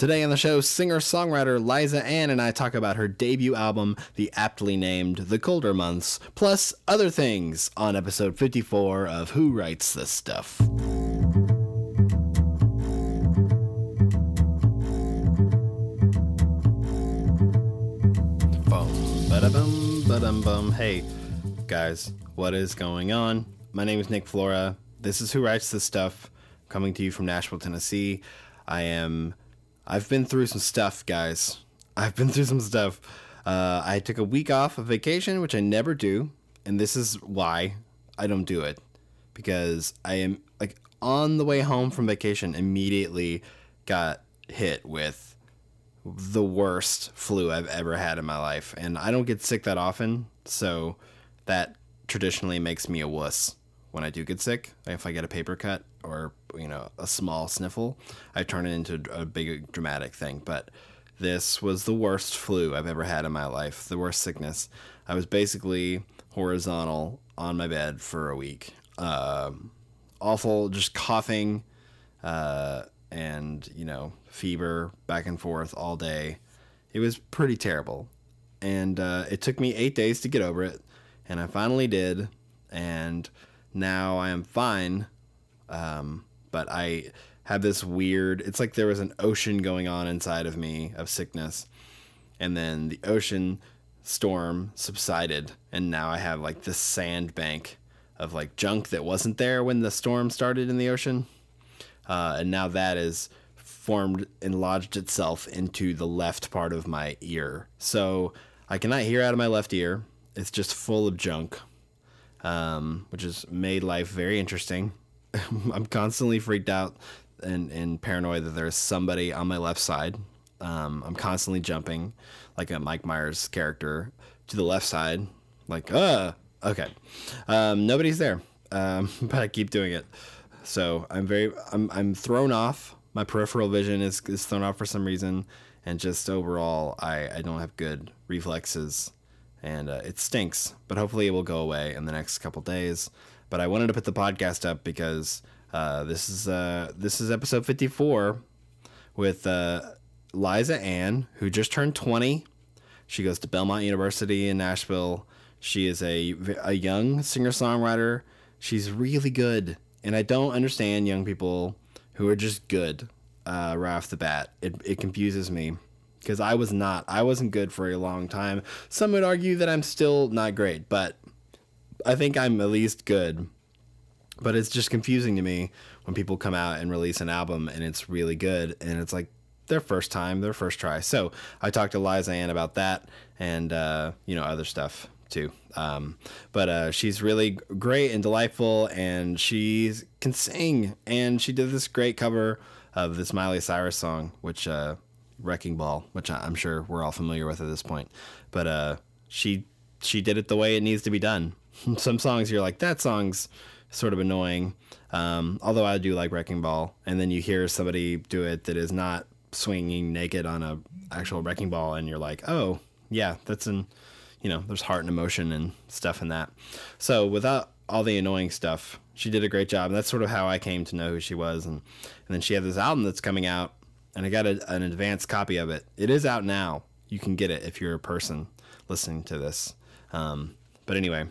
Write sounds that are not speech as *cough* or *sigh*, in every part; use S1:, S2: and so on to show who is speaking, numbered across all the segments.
S1: Today on the show, singer songwriter Liza Anne and I talk about her debut album, the aptly named The Colder Months, plus other things on episode 54 of Who Writes This Stuff. Hey, guys, what is going on? My name is Nick Flora. This is Who Writes This Stuff, coming to you from Nashville, Tennessee. I am I've been through some stuff, guys. I've been through some stuff. Uh, I took a week off of vacation, which I never do, and this is why I don't do it because I am like on the way home from vacation immediately got hit with the worst flu I've ever had in my life, and I don't get sick that often, so that traditionally makes me a wuss when I do get sick. If I get a paper cut or you know a small sniffle, I turn it into a big dramatic thing. But this was the worst flu I've ever had in my life. The worst sickness. I was basically horizontal on my bed for a week. Uh, awful, just coughing, uh, and you know fever back and forth all day. It was pretty terrible, and uh, it took me eight days to get over it, and I finally did. And now I am fine um, but I have this weird. It's like there was an ocean going on inside of me of sickness, and then the ocean storm subsided, and now I have like this sandbank of like junk that wasn't there when the storm started in the ocean, uh, and now that is formed and lodged itself into the left part of my ear. So I cannot hear out of my left ear. It's just full of junk, um, which has made life very interesting. *laughs* I'm constantly freaked out and, and paranoid that there's somebody on my left side. Um, I'm constantly jumping like a Mike Myers character to the left side, like, uh, okay. Um, nobody's there, um, *laughs* but I keep doing it. So I'm very, I'm, I'm thrown off. My peripheral vision is, is thrown off for some reason. And just overall, I, I don't have good reflexes and uh, it stinks, but hopefully it will go away in the next couple days. But I wanted to put the podcast up because uh, this is uh, this is episode 54 with uh, Liza Anne, who just turned 20. She goes to Belmont University in Nashville. She is a, a young singer songwriter. She's really good. And I don't understand young people who are just good uh, right off the bat. It, it confuses me because I was not. I wasn't good for a long time. Some would argue that I'm still not great, but I think I'm at least good. But it's just confusing to me when people come out and release an album and it's really good and it's like their first time, their first try. So I talked to Liza Anne about that and uh, you know other stuff too. Um, but uh, she's really great and delightful, and she can sing. And she did this great cover of this Miley Cyrus song, which uh, "Wrecking Ball," which I'm sure we're all familiar with at this point. But uh, she she did it the way it needs to be done. *laughs* some songs you're like that song's sort of annoying. Um, although I do like Wrecking Ball, and then you hear somebody do it that is not swinging naked on a actual wrecking ball, and you're like, oh yeah, that's an you know, there's heart and emotion and stuff in that. So without all the annoying stuff, she did a great job, and that's sort of how I came to know who she was. And and then she had this album that's coming out, and I got a, an advanced copy of it. It is out now. You can get it if you're a person listening to this. Um, but anyway,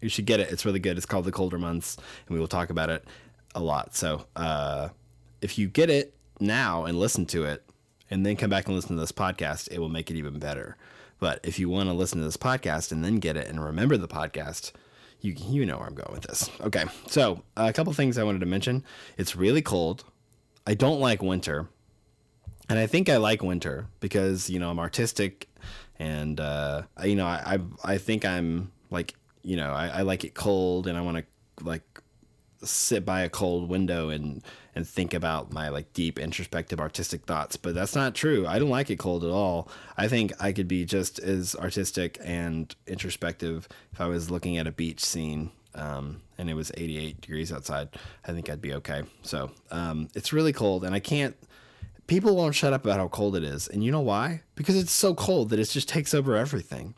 S1: you should get it. It's really good. It's called The Colder Months, and we will talk about it a lot. So uh, if you get it now and listen to it, and then come back and listen to this podcast, it will make it even better. But if you want to listen to this podcast and then get it and remember the podcast, you you know where I'm going with this. Okay, so a couple things I wanted to mention. It's really cold. I don't like winter, and I think I like winter because you know I'm artistic, and uh, you know I, I I think I'm like you know, I, I like it cold and I want to like sit by a cold window and and think about my like deep introspective artistic thoughts but that's not true. I don't like it cold at all. I think i could be just as artistic and introspective if i was looking at a beach scene um, and it was 88 degrees outside. I think i'd be okay. So um, it's really cold and i can't people won't shut up about how cold it is. And you know why? Because it's so cold that it just takes over everything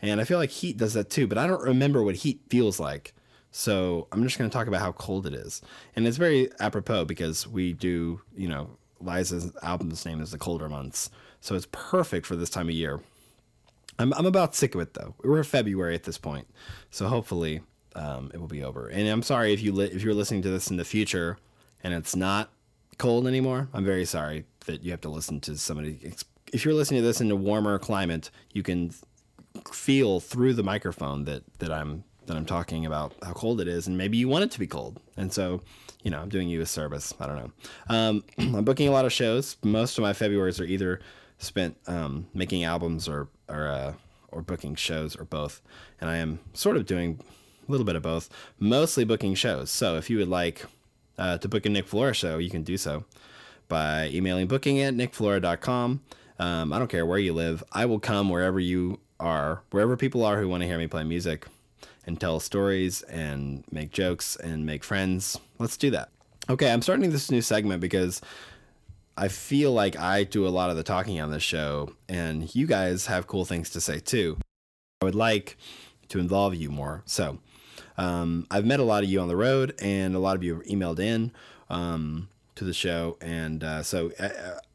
S1: and I feel like heat does that too, but I don't remember what heat feels like. So I'm just going to talk about how cold it is. And it's very apropos because we do, you know, Liza's album's name is The Colder Months. So it's perfect for this time of year. I'm, I'm about sick of it though. We're in February at this point. So hopefully um, it will be over. And I'm sorry if you li- if you're listening to this in the future and it's not cold anymore. I'm very sorry that you have to listen to somebody. If you're listening to this in a warmer climate, you can feel through the microphone that that I'm that I'm talking about how cold it is, and maybe you want it to be cold. And so, you know, I'm doing you a service. I don't know. Um, *clears throat* I'm booking a lot of shows. Most of my Februarys are either spent um, making albums or or uh, or booking shows or both. And I am sort of doing a little bit of both, mostly booking shows. So if you would like uh, to book a Nick Flora show, you can do so by emailing booking at nickflora.com. Um, I don't care where you live. I will come wherever you are, wherever people are who want to hear me play music and tell stories and make jokes and make friends. Let's do that. Okay, I'm starting this new segment because I feel like I do a lot of the talking on this show, and you guys have cool things to say too. I would like to involve you more. So, um, I've met a lot of you on the road, and a lot of you have emailed in um, to the show. And uh, so I,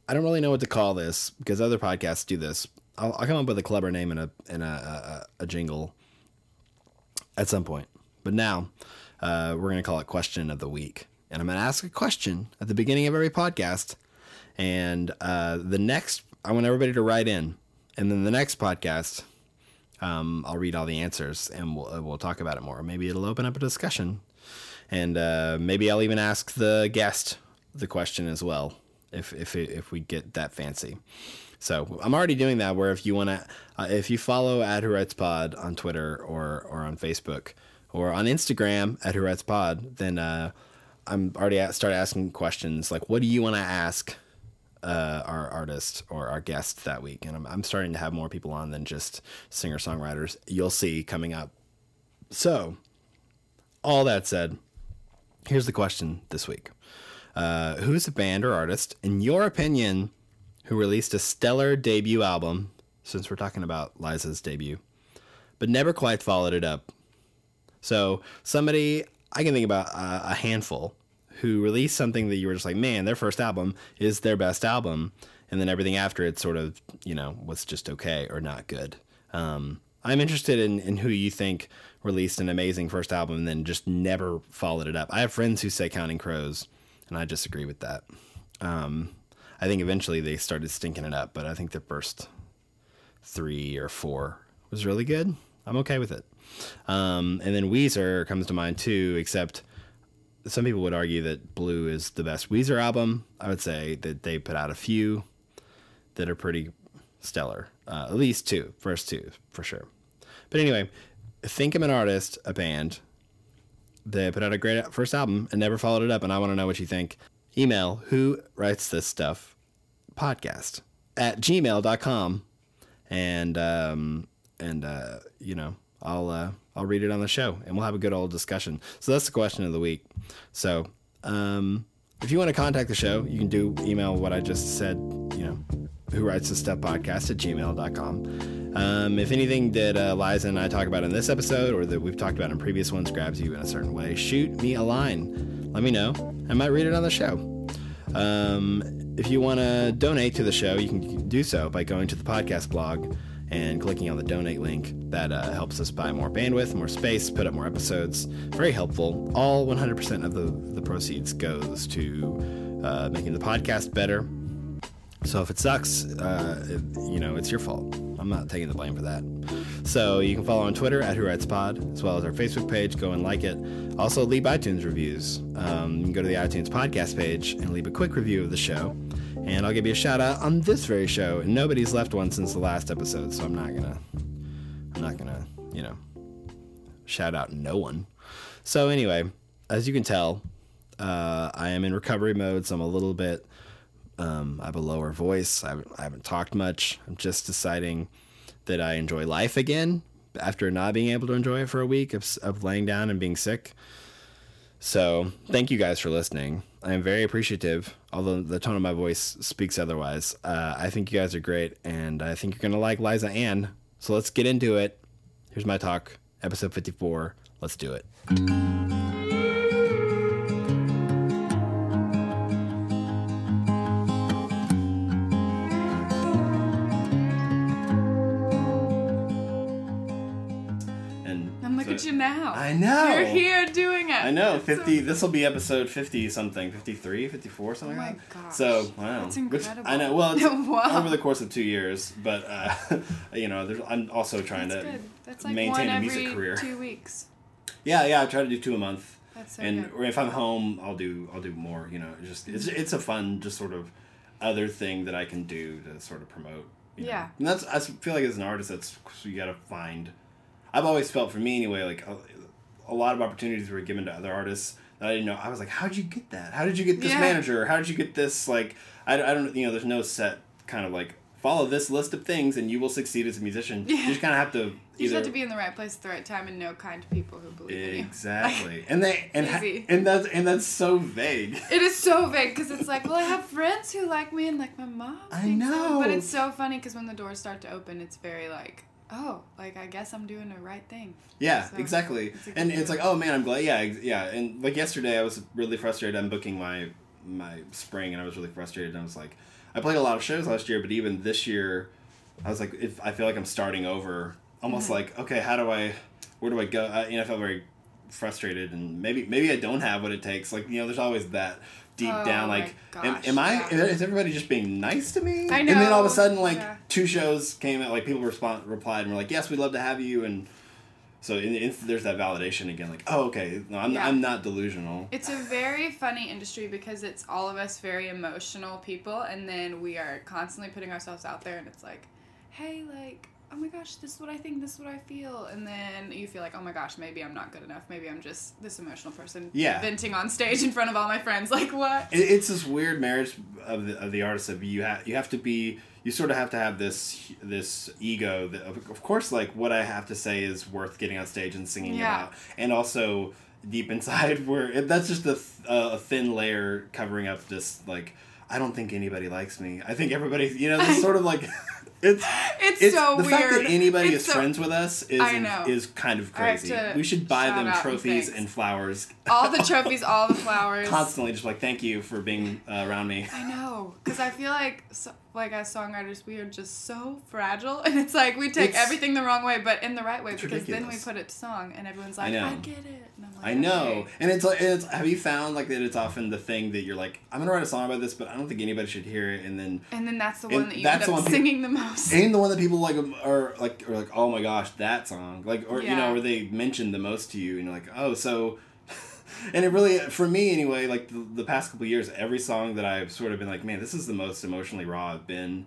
S1: I, don't really know what to call this because other podcasts do this. I'll, I'll come up with a clever name and a a, a, a jingle at some point. But now uh, we're going to call it Question of the Week. And I'm going to ask a question at the beginning of every podcast. And uh, the next, I want everybody to write in. And then the next podcast, um, I'll read all the answers and we'll, uh, we'll talk about it more. Maybe it'll open up a discussion. And uh, maybe I'll even ask the guest the question as well if, if, if we get that fancy. So I'm already doing that. Where if you want to, uh, if you follow at Pod on Twitter or or on Facebook or on Instagram at Writes Pod, then uh, I'm already at, start asking questions like, what do you want to ask uh, our artist or our guest that week? And I'm I'm starting to have more people on than just singer songwriters. You'll see coming up. So, all that said, here's the question this week. Uh, who's a band or artist, in your opinion, who released a stellar debut album, since we're talking about Liza's debut, but never quite followed it up. So, somebody, I can think about a, a handful who released something that you were just like, man, their first album is their best album. And then everything after it sort of, you know, was just okay or not good. Um, I'm interested in, in who you think released an amazing first album and then just never followed it up. I have friends who say Counting Crows, and I disagree with that. Um, I think eventually they started stinking it up, but I think the first three or four was really good. I'm okay with it. Um, and then Weezer comes to mind too, except some people would argue that Blue is the best Weezer album. I would say that they put out a few that are pretty stellar. Uh, at least two, first two for sure. But anyway, think of an artist, a band. They put out a great first album and never followed it up, and I want to know what you think. Email who writes this stuff podcast at gmail.com. And, um, and, uh, you know, I'll, uh, I'll read it on the show and we'll have a good old discussion. So that's the question of the week. So, um, if you want to contact the show, you can do email what I just said, you know, who writes the stuff podcast at gmail.com. Um, if anything that uh, Liza and I talk about in this episode or that we've talked about in previous ones grabs you in a certain way, shoot me a line. Let me know. I might read it on the show. Um, if you want to donate to the show, you can do so by going to the podcast blog and clicking on the donate link. That uh, helps us buy more bandwidth, more space, put up more episodes. Very helpful. All 100% of the, the proceeds goes to uh, making the podcast better. So if it sucks, uh, you know, it's your fault. I'm not taking the blame for that. So you can follow on Twitter at Who Writes Pod, as well as our Facebook page. Go and like it. Also, leave iTunes reviews. Um, you can go to the iTunes podcast page and leave a quick review of the show, and I'll give you a shout out on this very show. And nobody's left one since the last episode, so I'm not gonna, I'm not gonna, you know, shout out no one. So anyway, as you can tell, uh, I am in recovery mode, so I'm a little bit. Um, I have a lower voice. I haven't, I haven't talked much. I'm just deciding that I enjoy life again after not being able to enjoy it for a week of, of laying down and being sick. So, thank you guys for listening. I am very appreciative, although the tone of my voice speaks otherwise. Uh, I think you guys are great, and I think you're going to like Liza Anne. So, let's get into it. Here's my talk, episode 54. Let's do it. I know,
S2: It's
S1: 50,
S2: so-
S1: this will be episode 50 something, 53, 54, something
S2: Oh
S1: like
S2: my
S1: that.
S2: gosh.
S1: So, wow.
S2: That's
S1: Which,
S2: incredible.
S1: I know, well, *laughs* it's
S2: Wow.
S1: over the course of two years, but, uh, *laughs* you know, there's, I'm also trying
S2: That's
S1: to
S2: good. That's like
S1: maintain
S2: one
S1: a
S2: every
S1: music career.
S2: two weeks.
S1: Yeah, yeah, I try to do two a month.
S2: That's so
S1: and
S2: good.
S1: if I'm home, I'll do I'll do more. You know, just it's it's a fun just sort of other thing that I can do to sort of promote. you know.
S2: Yeah.
S1: and that's I feel like as an artist, that's you got to find. I've always felt for me anyway, like a, lot of opportunities were given to other artists that I didn't know. I was like, how did you get that? How did you get this
S2: Yeah.
S1: manager? How did you get this? Like, I, I don't you know. There's no set kind of like follow this list of things and you will succeed as a musician.
S2: Yeah.
S1: You just kind of have to.
S2: You just have to be in the right place at the right time and know kind of people who believe in you.
S1: Exactly, *laughs* and they and ha- and that's and that's so vague.
S2: It is so vague because it's like, well, I have friends who like me, and like my mom.
S1: I
S2: thinks so.
S1: know.
S2: But it's so funny because when the doors start to open, it's very like, oh, like I guess I'm doing the right thing.
S1: Yeah,
S2: So,
S1: exactly.
S2: it's
S1: And it's like, oh man, I'm glad. Yeah, yeah. And like yesterday, I was really frustrated. I'm booking my my spring, and I was really frustrated. And I was like, I played a lot of shows last year, but even this year, I was like, if I feel like I'm starting over, almost
S2: Mm-hmm.
S1: like, okay, how do I, where do I go? I, you know, I felt very frustrated, and maybe maybe I don't have what it takes. Like you know, there's always that deep
S2: Oh
S1: down, like, am, am I?
S2: yeah.
S1: Is everybody just being nice to me?
S2: I know.
S1: And then all of a sudden, like
S2: yeah.
S1: two shows came out, like people respond replied and were like, yes, we'd love to have you, and so in, in, there's that validation again, like, oh, okay, no, I'm,
S2: Yeah.
S1: I'm not delusional.
S2: It's a very funny industry because it's all of us very emotional people, and then we are constantly putting ourselves out there, and it's like, hey, like, oh my gosh, this is what I think, this is what I feel, and then you feel like, oh my gosh, maybe I'm not good enough, maybe I'm just this emotional person
S1: Yeah.
S2: venting on stage in front of all my friends, *laughs* like what?
S1: It's this weird marriage of the, of the artist of you have you have to be you sort of have to have this this ego that of, course like what I have to say is worth getting on stage and singing
S2: Yeah.
S1: about and also deep inside *laughs* where that's just a, th- a thin layer covering up this like I don't think anybody likes me I think everybody you know this *laughs* sort of like it's
S2: It's,
S1: it's
S2: so
S1: the
S2: weird.
S1: fact that anybody
S2: It's
S1: is
S2: so-
S1: friends with us is
S2: I
S1: is kind of crazy. We should buy them
S2: out and
S1: trophies and flowers.
S2: all the *laughs* trophies, all the flowers.
S1: Constantly, just like thank you for being uh, around me.
S2: I know, because I feel like, so, like as songwriters, we are just so fragile, *laughs* and it's like we take
S1: It's-
S2: everything the wrong way, but in the right way, because then we put it to song, and everyone's like,
S1: know.
S2: I, get it. And I'm like,
S1: I know, and it's like it's. Have you found like that? It's often the thing that you're like, I'm gonna write a song about this, but I don't think anybody should hear it, and then
S2: And then that's the one that you
S1: that's
S2: end
S1: the
S2: up
S1: one people-
S2: singing the most.
S1: and the one that people like are like are like, oh my gosh, that song, like or you know, where they mention the most to you, and you're like, oh, so. *laughs* And it really, for me anyway, like the, the past couple years, every song that I've sort of been like, man, this is the most emotionally raw I've been.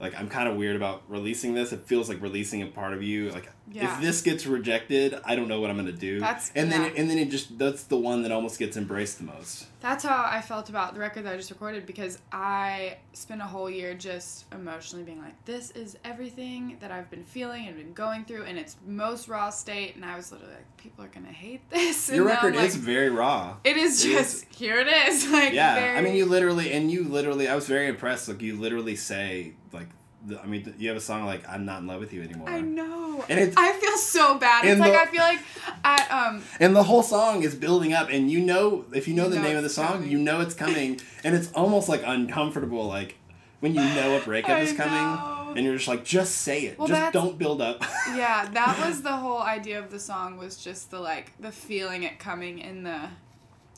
S1: Like I'm kind of weird about releasing this. It feels like releasing a part of you. Like
S2: Yeah.
S1: if this gets rejected, I don't know what I'm gonna do.
S2: That's-
S1: and then
S2: yeah.
S1: it, and then it just that's the one that almost gets embraced the most.
S2: That's how I felt about the record that I just recorded because I spent a whole year just emotionally being like, this is everything that I've been feeling and been going through in its most raw state. And I was literally like, people are going to hate *laughs* this. And
S1: Your record
S2: I'm
S1: is very raw.
S2: It is
S1: it
S2: just, *laughs* here it is. *laughs* Like,
S1: Yeah,
S2: very,
S1: I mean, you literally and you literally. I was very impressed. Like you literally say like, the, I mean, you have a song like "I'm not in love with you anymore,"
S2: I know.
S1: And it's-
S2: I feel so bad. It's like,
S1: the-
S2: I feel like at, um,
S1: and the whole song is building up, and you know if you know
S2: You
S1: the
S2: know
S1: name of the song,
S2: coming.
S1: you know it's coming, and it's almost like uncomfortable, like when you know a breakup
S2: I
S1: is coming,
S2: know.
S1: and you're just like, just say it,
S2: Well,
S1: just don't build up.
S2: yeah, that *laughs* was the whole idea of the song was just the, like, the feeling it coming in the,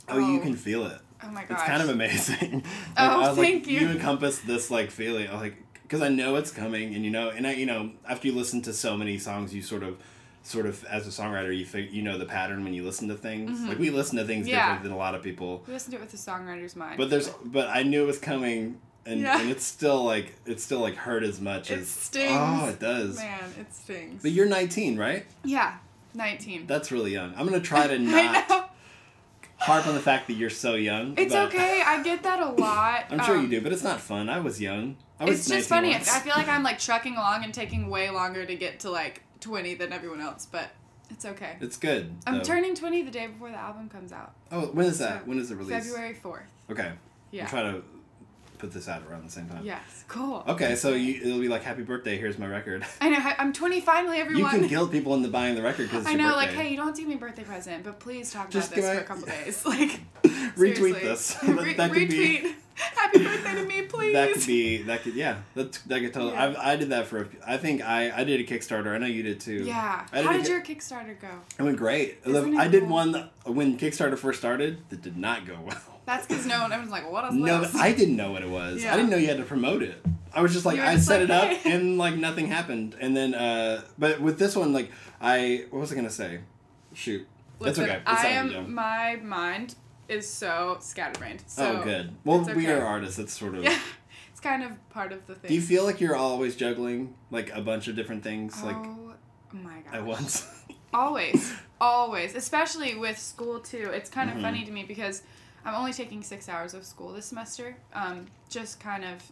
S1: oh, you can feel it.
S2: oh my gosh.
S1: It's kind of amazing. *laughs*
S2: Oh,
S1: I was like,
S2: thank you.
S1: You encompass this like feeling, like because I know it's coming, and you know, and I, you know, after you listen to so many songs, you sort of, sort of, as a songwriter, you fig- you know the pattern when you listen to things. Like we listen to things
S2: Mm-hmm. Yeah.
S1: different than a lot of people,
S2: We listen to it with the songwriter's mind.
S1: but there's, but I knew it was coming. And,
S2: Yeah.
S1: and it's still like it's still like hurt as much
S2: It
S1: as
S2: stings.
S1: oh it does
S2: Man, it stings.
S1: but you're 19 right
S2: yeah, 19.
S1: that's really young i'm gonna *laughs* try to not harp on the fact that you're so young
S2: It's okay. I get that a lot. *laughs*
S1: i'm sure you
S2: Um,
S1: do but it's not fun i was young
S2: It's just funny.
S1: once.
S2: I feel like I'm like trucking along and taking way longer to get to like 20 than everyone else, but it's okay.
S1: It's good.
S2: I'm
S1: though.
S2: turning 20 the day before the album comes out.
S1: Oh, when is that?
S2: So,
S1: when is it released?
S2: February 4th.
S1: Okay.
S2: Yeah.
S1: We'll try to put this out around the same time.
S2: Yes. Cool.
S1: Okay, so you, it'll be like happy birthday. Here's my record.
S2: I know. I'm 20 finally, *laughs* everyone.
S1: You can guilt people into buying the record because
S2: I know, like, hey, you don't have to give me a birthday present, but please talk
S1: Just
S2: about this
S1: give
S2: for a couple days. *laughs* Like,
S1: retweet this. *laughs*
S2: Re-
S1: that could be
S2: retweet. Happy birthday to me, please.
S1: That could be that could yeah that that could totally.
S2: Yeah.
S1: I I did that for a few, I think I I did a Kickstarter. I know you did too.
S2: Yeah.
S1: I
S2: How did your Kickstarter go?
S1: It went great.
S2: Isn't
S1: I did
S2: cool?
S1: one when Kickstarter first started that did not go well.
S2: That's because no one. Everyone's like, what is
S1: No,
S2: this?
S1: No, I didn't know what it was.
S2: Yeah.
S1: I didn't know you had to promote it. I was just like I
S2: just
S1: set
S2: like,
S1: it up *laughs*
S2: "Hey."
S1: and like nothing happened. And then uh but with this one like I what was I gonna say? Shoot. That's okay. It's
S2: I am. My mind is so scatterbrained. So
S1: oh good. Well
S2: it's
S1: we are artists, It's sort of
S2: Yeah, *laughs* it's kind of part of the thing.
S1: Do you feel like you're always juggling like a bunch of different things like
S2: oh my god.
S1: at once? *laughs*
S2: Always, always, especially with school too. It's kind of
S1: Mhm.
S2: funny to me because I'm only taking six hours of school this semester. Um, just kind of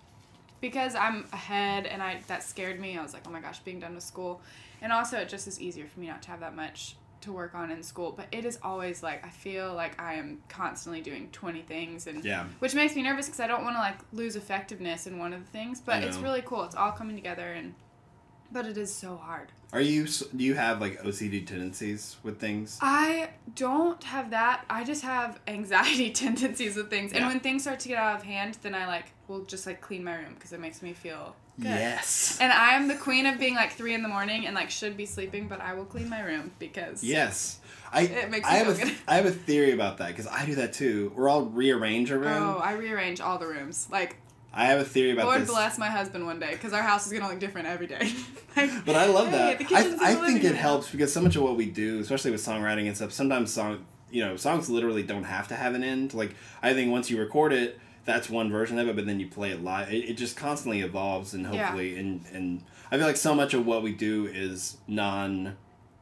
S2: because I'm ahead, and I that scared me. I was like, oh my gosh, being done with school, and also it just is easier for me not to have that much to work on in school. But it is always like I feel like I am constantly doing twenty things, and
S1: yeah.
S2: which makes me nervous because I don't want to like lose effectiveness in one of the things. But it's really cool. It's all coming together, and but it is so hard.
S1: Are you do you have like OCD tendencies with things?
S2: I don't have that. I just have *laughs* anxiety *laughs* tendencies with things. And when things start to get out of hand, then I like will just like clean my room because it makes me feel good.
S1: Yes.
S2: And I am the queen of being like three in the morning and like should be sleeping, but I will clean my room because
S1: Yes. I
S2: It makes
S1: I
S2: me
S1: have a
S2: good.
S1: I have a theory about that because I do that too. Or I'll rearrange a room.
S2: Oh, I rearrange all the rooms. Like
S1: I have a theory about this.
S2: Lord
S1: this.
S2: bless my husband one day because our house is gonna look different every day. *laughs* Like,
S1: But I love
S2: hey,
S1: that.
S2: the
S1: I, I think it helps because so much of what we do, especially with songwriting and stuff, sometimes song you know songs literally don't have to have an end. Like I think once you record it, that's one version of it, but then you play it live. It, it just constantly evolves and
S2: Yeah.
S1: hopefully and and I feel like so much of what we do is non.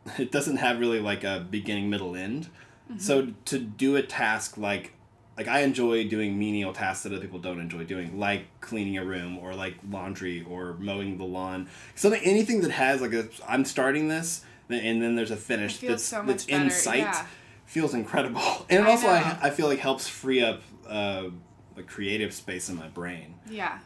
S1: *laughs* It doesn't have really like a beginning, middle, end.
S2: Mm-hmm.
S1: So to do a task like like I enjoy doing menial tasks that other people don't enjoy doing, like cleaning a room or like laundry or mowing the lawn. Something anything that has like a I'm starting this and then there's a finish that's
S2: so
S1: that's in sight
S2: yeah.
S1: feels incredible. *laughs* And it
S2: I
S1: also I. I feel like helps free up uh, a creative space in my brain
S2: yeah.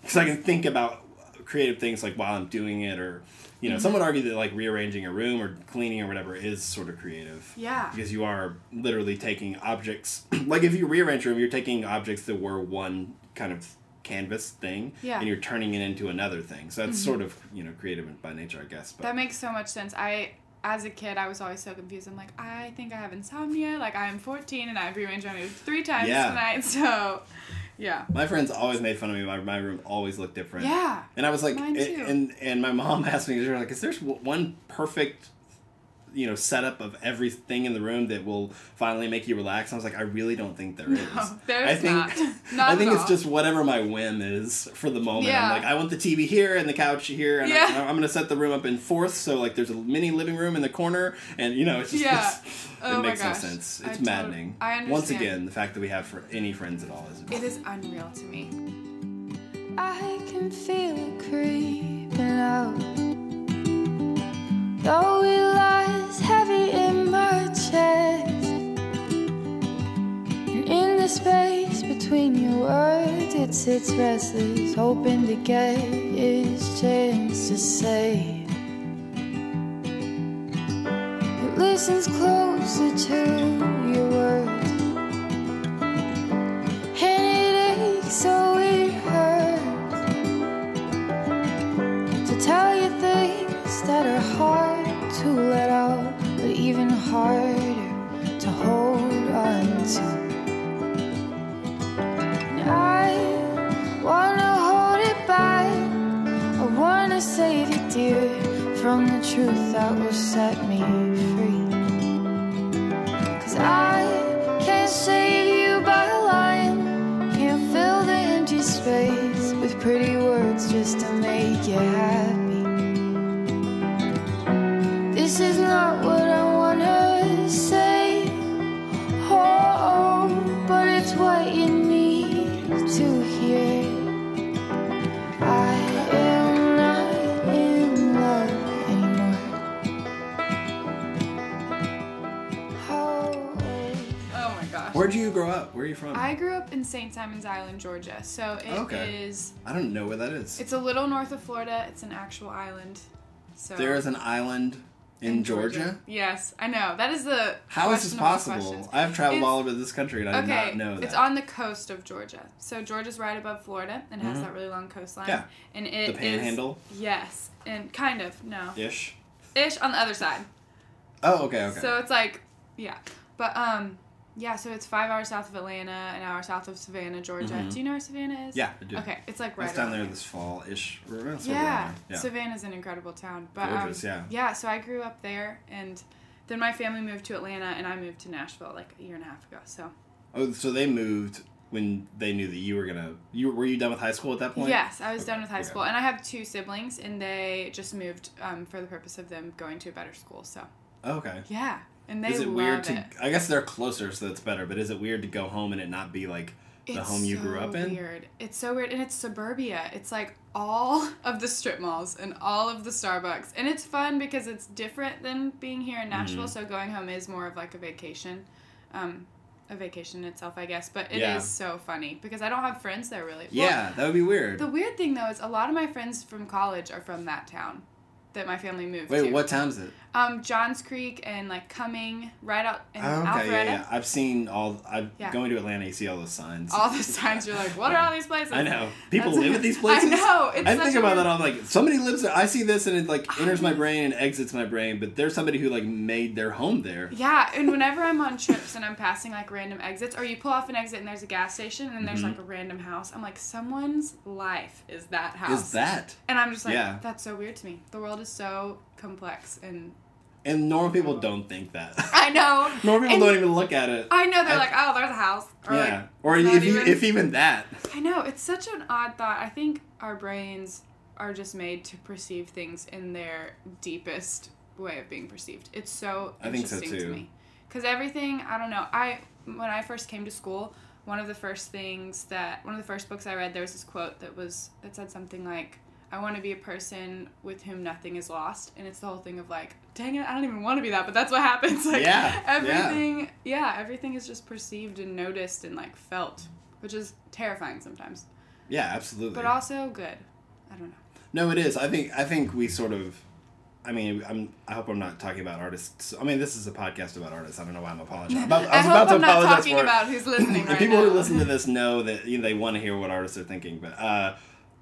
S1: because I can think about creative things like while I'm doing it or you know
S2: Mm-hmm.
S1: some would argue that like rearranging a room or cleaning or whatever is sort of creative
S2: Yeah.
S1: because you are literally taking objects *clears throat* like if you rearrange a room you're taking objects that were one kind of canvas thing
S2: Yeah. Mm-hmm.
S1: and you're turning it into another thing so that's sort of you know creative by nature i guess but
S2: That makes so much sense. I, as a kid, I was always so confused. I'm like, I think I have insomnia. Like, I am 14 and I've rearranged my room three times
S1: Yeah.
S2: tonight. *laughs* So, yeah.
S1: my friends always made fun of me my, my room always looked different
S2: Yeah.
S1: and i was like and, and and my mom *laughs* asked me like is there one perfect you know setup of everything in the room that will finally make you relax i was like i really don't think there is
S2: No, there's
S1: I think
S2: not. *laughs* Not
S1: I think
S2: at
S1: it's
S2: all.
S1: just whatever my whim is for the moment.
S2: Yeah.
S1: I'm like, I want the TV here and the couch here, and
S2: Yeah.
S1: I, am gonna set the room up in fourths, so like there's a mini living room in the corner, and you know, it's just
S2: Yeah.
S1: it's-
S2: Oh
S1: it
S2: my
S1: makes no sense. It's
S2: tot-
S1: maddening.
S2: I
S1: Once again, the fact that we have for any friends at all is
S2: It is unreal to me.
S3: I can feel it creeping out. Though it lies heavy in my chest. And in the space between your words, it sits restless, hoping to get its chance to say. It listens closer to your words. Let out, but even harder to hold on to. And I wanna hold it back. I wanna save you, dear, from the truth that will set me free. Cause I can't save you by lying. Can't fill the empty space with pretty words just to make you happy. This is not what I wanna say. Oh, but it's what you need to hear. I am not in love anymore. Oh.
S2: Oh my gosh.
S1: Where'd you grow up? Where are you from?
S2: I grew up in St. Simon's Island, Georgia. So it is.
S1: Okay. I don't know where that is.
S2: It's a little north of Florida. It's an actual island. So
S1: there is an island In Georgia?
S2: Yes, I know. That is the
S1: How is this
S2: question of all
S1: possible?
S2: questions.
S1: I've traveled
S2: It's-
S1: all over this country and I did not know that.
S2: it's on the coast of Georgia. So Georgia's right above Florida and has
S1: Mhm.
S2: that really long coastline.
S1: Yeah.
S2: And
S1: the
S2: it is-
S1: Panhandle
S2: yes, and kind of no,
S1: ish.
S2: ish on the other side.
S1: Oh, okay, okay.
S2: So it's like, yeah, but um, yeah. So it's five hours south of Atlanta, an hour south of Savannah, Georgia.
S1: Mhm.
S2: Do you know where Savannah is?
S1: yeah, I do.
S2: Okay, it's like right
S1: was down there this fall ish.
S2: Yeah,
S1: yeah.
S2: Savannah's an incredible town. But
S1: Gorgeous,
S2: um,
S1: yeah.
S2: yeah. So I grew up there, and then my family moved to Atlanta, and I moved to Nashville like a year and a half ago. So
S1: Oh, so they moved when they knew that you were gonna. You were you done with high school at that point?
S2: yes, I was
S1: Okay,
S2: done with high
S1: okay.
S2: school, and I have two siblings, and they just moved um, for the purpose of them going to a better school. So
S1: Oh, okay.
S2: yeah, and they
S1: is it weird to?
S2: it.
S1: I guess they're closer, so that's better. But is it weird to go home and it not be like the
S2: It's
S1: home you grew up in?
S2: Weird. It's so weird, and it's suburbia. It's like all *laughs* of the strip malls and all of the Starbucks, and it's fun because it's different than being here in Nashville.
S1: Mhm.
S2: So going home is more of like a vacation, um, a vacation itself, I guess. But it is
S1: Yeah.
S2: so funny because I don't have friends there really. Well,
S1: Yeah, that would be weird.
S2: the weird thing though is a lot of my friends from college are from that town that my family moved to.
S1: Wait,
S2: to.
S1: what town is it?
S2: Um, Johns Creek and like coming right out in
S1: Oh, okay,
S2: Alpharetta.
S1: yeah, yeah. I've seen all. I'm
S2: Yeah.
S1: going to Atlanta. You see all those signs.
S2: All the signs you're like, what are all these places?
S1: I know. People
S2: That's-
S1: live at these *laughs* places.
S2: I know. It's
S1: I think about
S2: weird-
S1: that. I'm like, somebody lives there. I see this and it like enters my brain and exits my brain. But there's somebody who like made their home there.
S2: Yeah, and whenever I'm on trips and I'm passing like random exits, or you pull off an exit and there's a gas station and there's
S1: Mhm.
S2: like a random house, I'm like, someone's life is that house.
S1: Is that?
S2: And I'm just like,
S1: Yeah.
S2: that's so weird to me. The world is so complex, and
S1: And normal people don't think that.
S2: I know. *laughs*
S1: normal people
S2: And-
S1: don't even look at it.
S2: I know they're
S1: I-
S2: like, oh, there's a house. Or
S1: yeah.
S2: like,
S1: or if,
S2: even-
S1: if even that.
S2: I know it's such an odd thought. I think our brains are just made to perceive things in their deepest way of being perceived. It's so
S1: I think so,
S2: interesting to me because everything I don't know. I when I first came to school, one of the first things that one of the first books I read, there was this quote that was that said something like. I want to be a person with whom nothing is lost, and it's the whole thing of like, dang it, I don't even want to be that, but that's what happens. *laughs* Like,
S1: Yeah, yeah.
S2: everything, yeah, everything is just perceived and noticed and like felt, which is terrifying sometimes
S1: Yeah, absolutely.
S2: but also good. I don't know.
S1: No, it is. I think I think we sort of. I mean, I'm. I hope I'm not talking about artists. I mean, this is a podcast about artists. I don't know why I'm apologizing. I'm about, I
S2: I,
S1: was *laughs*
S2: hope
S1: about
S2: I'm not
S1: apologize
S2: talking
S1: for
S2: about who's listening *laughs*
S1: the
S2: right
S1: people
S2: now.
S1: who listen to this know that you know, they want to hear what artists are thinking, but uh,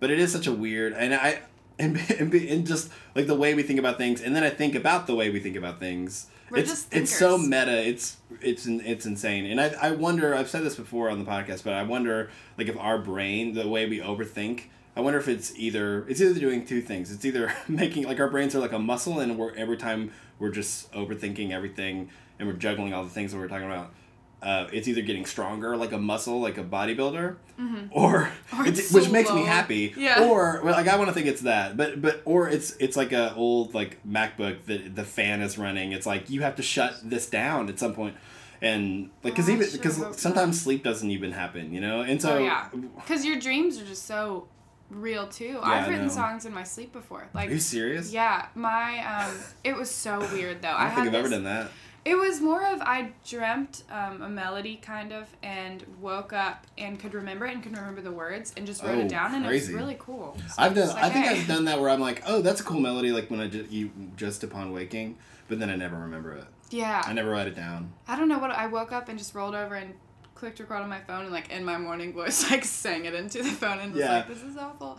S1: but it is such a weird and I and, *laughs* and, and just like the way we think about things, and then I think about the way we think about things.
S2: We're
S1: it's it's so meta. It's it's it's insane, and I I wonder. I've said this before on the podcast, but I wonder like if our brain, the way we overthink. I wonder if it's either it's either doing two things. It's either *laughs* making like our brains are like a muscle, and we're every time we're just overthinking everything, and we're juggling all the things that we're talking about uh, it's either getting stronger like a muscle like a bodybuilder or,
S2: Mm-hmm. Or
S1: it's,
S2: it's
S1: which makes me happy
S2: Yeah.
S1: or well, like i want to think it's that but but or it's it's like a old like macbook that the fan is running it's like you have to shut this down at some point and like because
S2: Oh,
S1: even because sometimes sleep doesn't even happen you know and so
S2: oh yeah, because your dreams are just so real too.
S1: I
S2: I've written songs in my sleep before. Like,
S1: are you serious
S2: yeah, my um, it was so weird though.
S1: i don't think i've ever done that
S2: It was more of I dreamt um, a melody kind of and woke up and could remember it and could remember the words and just wrote
S1: Oh,
S2: it down and
S1: crazy.
S2: it was really cool. So
S1: I've done.
S2: like,
S1: I think
S2: hey.
S1: I've done that where I'm like, oh, that's a cool melody. Like when I just you just upon waking, but then I never remember it.
S2: Yeah.
S1: I never write it down.
S2: I don't know what I woke up and just rolled over and clicked record on my phone and like in my morning voice *laughs* like sang it into the phone and was
S1: Yeah.
S2: like this is awful.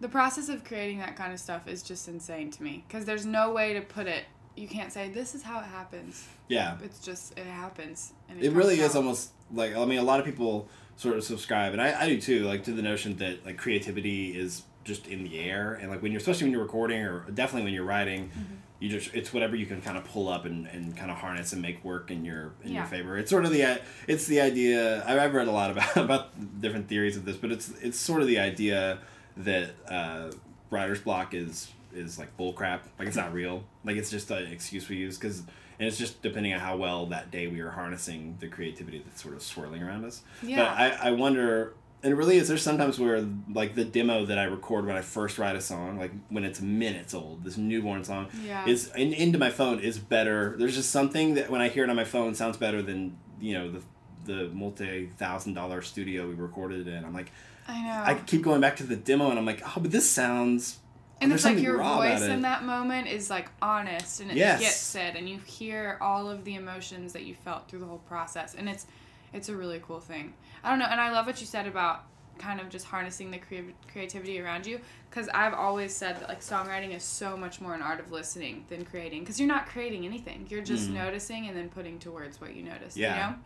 S2: The process of creating that kind of stuff is just insane to me because there's no way to put it. You can't say this is how it happens.
S1: Yeah,
S2: It's just it happens. And
S1: it really
S2: comes
S1: is almost like I mean, a lot of people sort of subscribe, and I, I do too, like to the notion that like creativity is just in the air, and like when you're especially when you're recording or definitely when you're writing.
S2: Mm-hmm.
S1: You just it's whatever you can kind of pull up and, and kind of harness and make work in your in your favor. It's sort of the it's the idea. I've I've read a lot *laughs* about about different theories of this, but it's it's sort of the idea that uh, writer's block is is like bull crap. Like it's not real. Like it's just an excuse we use because and it's just depending on how well that day we are harnessing the creativity that's sort of swirling around us.
S2: Yeah.
S1: But I I wonder. And it really is. There's sometimes where like the demo that I record when I first write a song, like when it's minutes old, this newborn song,
S2: Yeah.
S1: is in, into my phone is better. There's just something that when I hear it on my phone sounds better than you know the the multi thousand dollar studio we recorded it in. I'm like,
S2: I know.
S1: I keep going back to the demo and I'm like, oh, but this sounds
S2: And
S1: there's
S2: it's like your voice in that moment is like honest and it
S1: Yes.
S2: gets it and you hear all of the emotions that you felt through the whole process and it's it's a really cool thing. I don't know, and I love what you said about kind of just harnessing the creative creativity around you because I've always said that like songwriting is so much more an art of listening than creating because you're not creating anything. You're just noticing and then putting to words what you notice,
S1: Mm. Yeah.
S2: you know?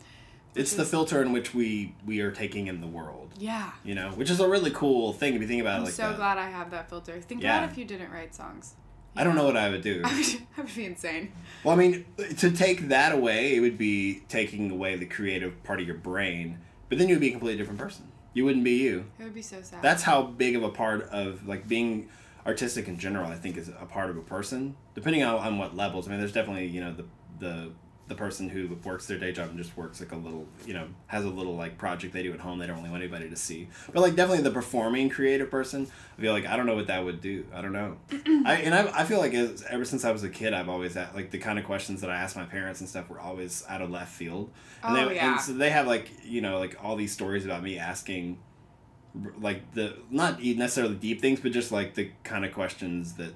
S1: It's the filter in which we we are taking in the world.
S2: Yeah.
S1: You know, which is a really cool thing if you think about
S2: I'm
S1: it like
S2: so
S1: that.
S2: glad I have that filter. Think
S1: Yeah.
S2: about if you didn't write songs.
S1: I don't know what I would do. *laughs*
S2: I would, I would be insane.
S1: Well, I mean, to take that away, it would be taking away the creative part of your brain, but then you would be a completely different person. You wouldn't be you.
S2: It would be so sad.
S1: That's how big of a part of like being artistic in general. I think is a part of a person, depending on, on what levels. I mean, there's definitely you know the the the person who works their day job and just works like a little you know has a little like project they do at home they don't really want anybody to see. But like definitely the performing creative person, I feel like I don't know what that would do. I don't know. *clears throat* I and I, I feel like as, ever since I was a kid, I've always had like the kind of questions that I asked my parents and stuff were always out of left field. And
S2: Oh,
S1: they,
S2: yeah.
S1: And so they have like you know like all these stories about me asking like the not necessarily deep things, but just like the kind of questions that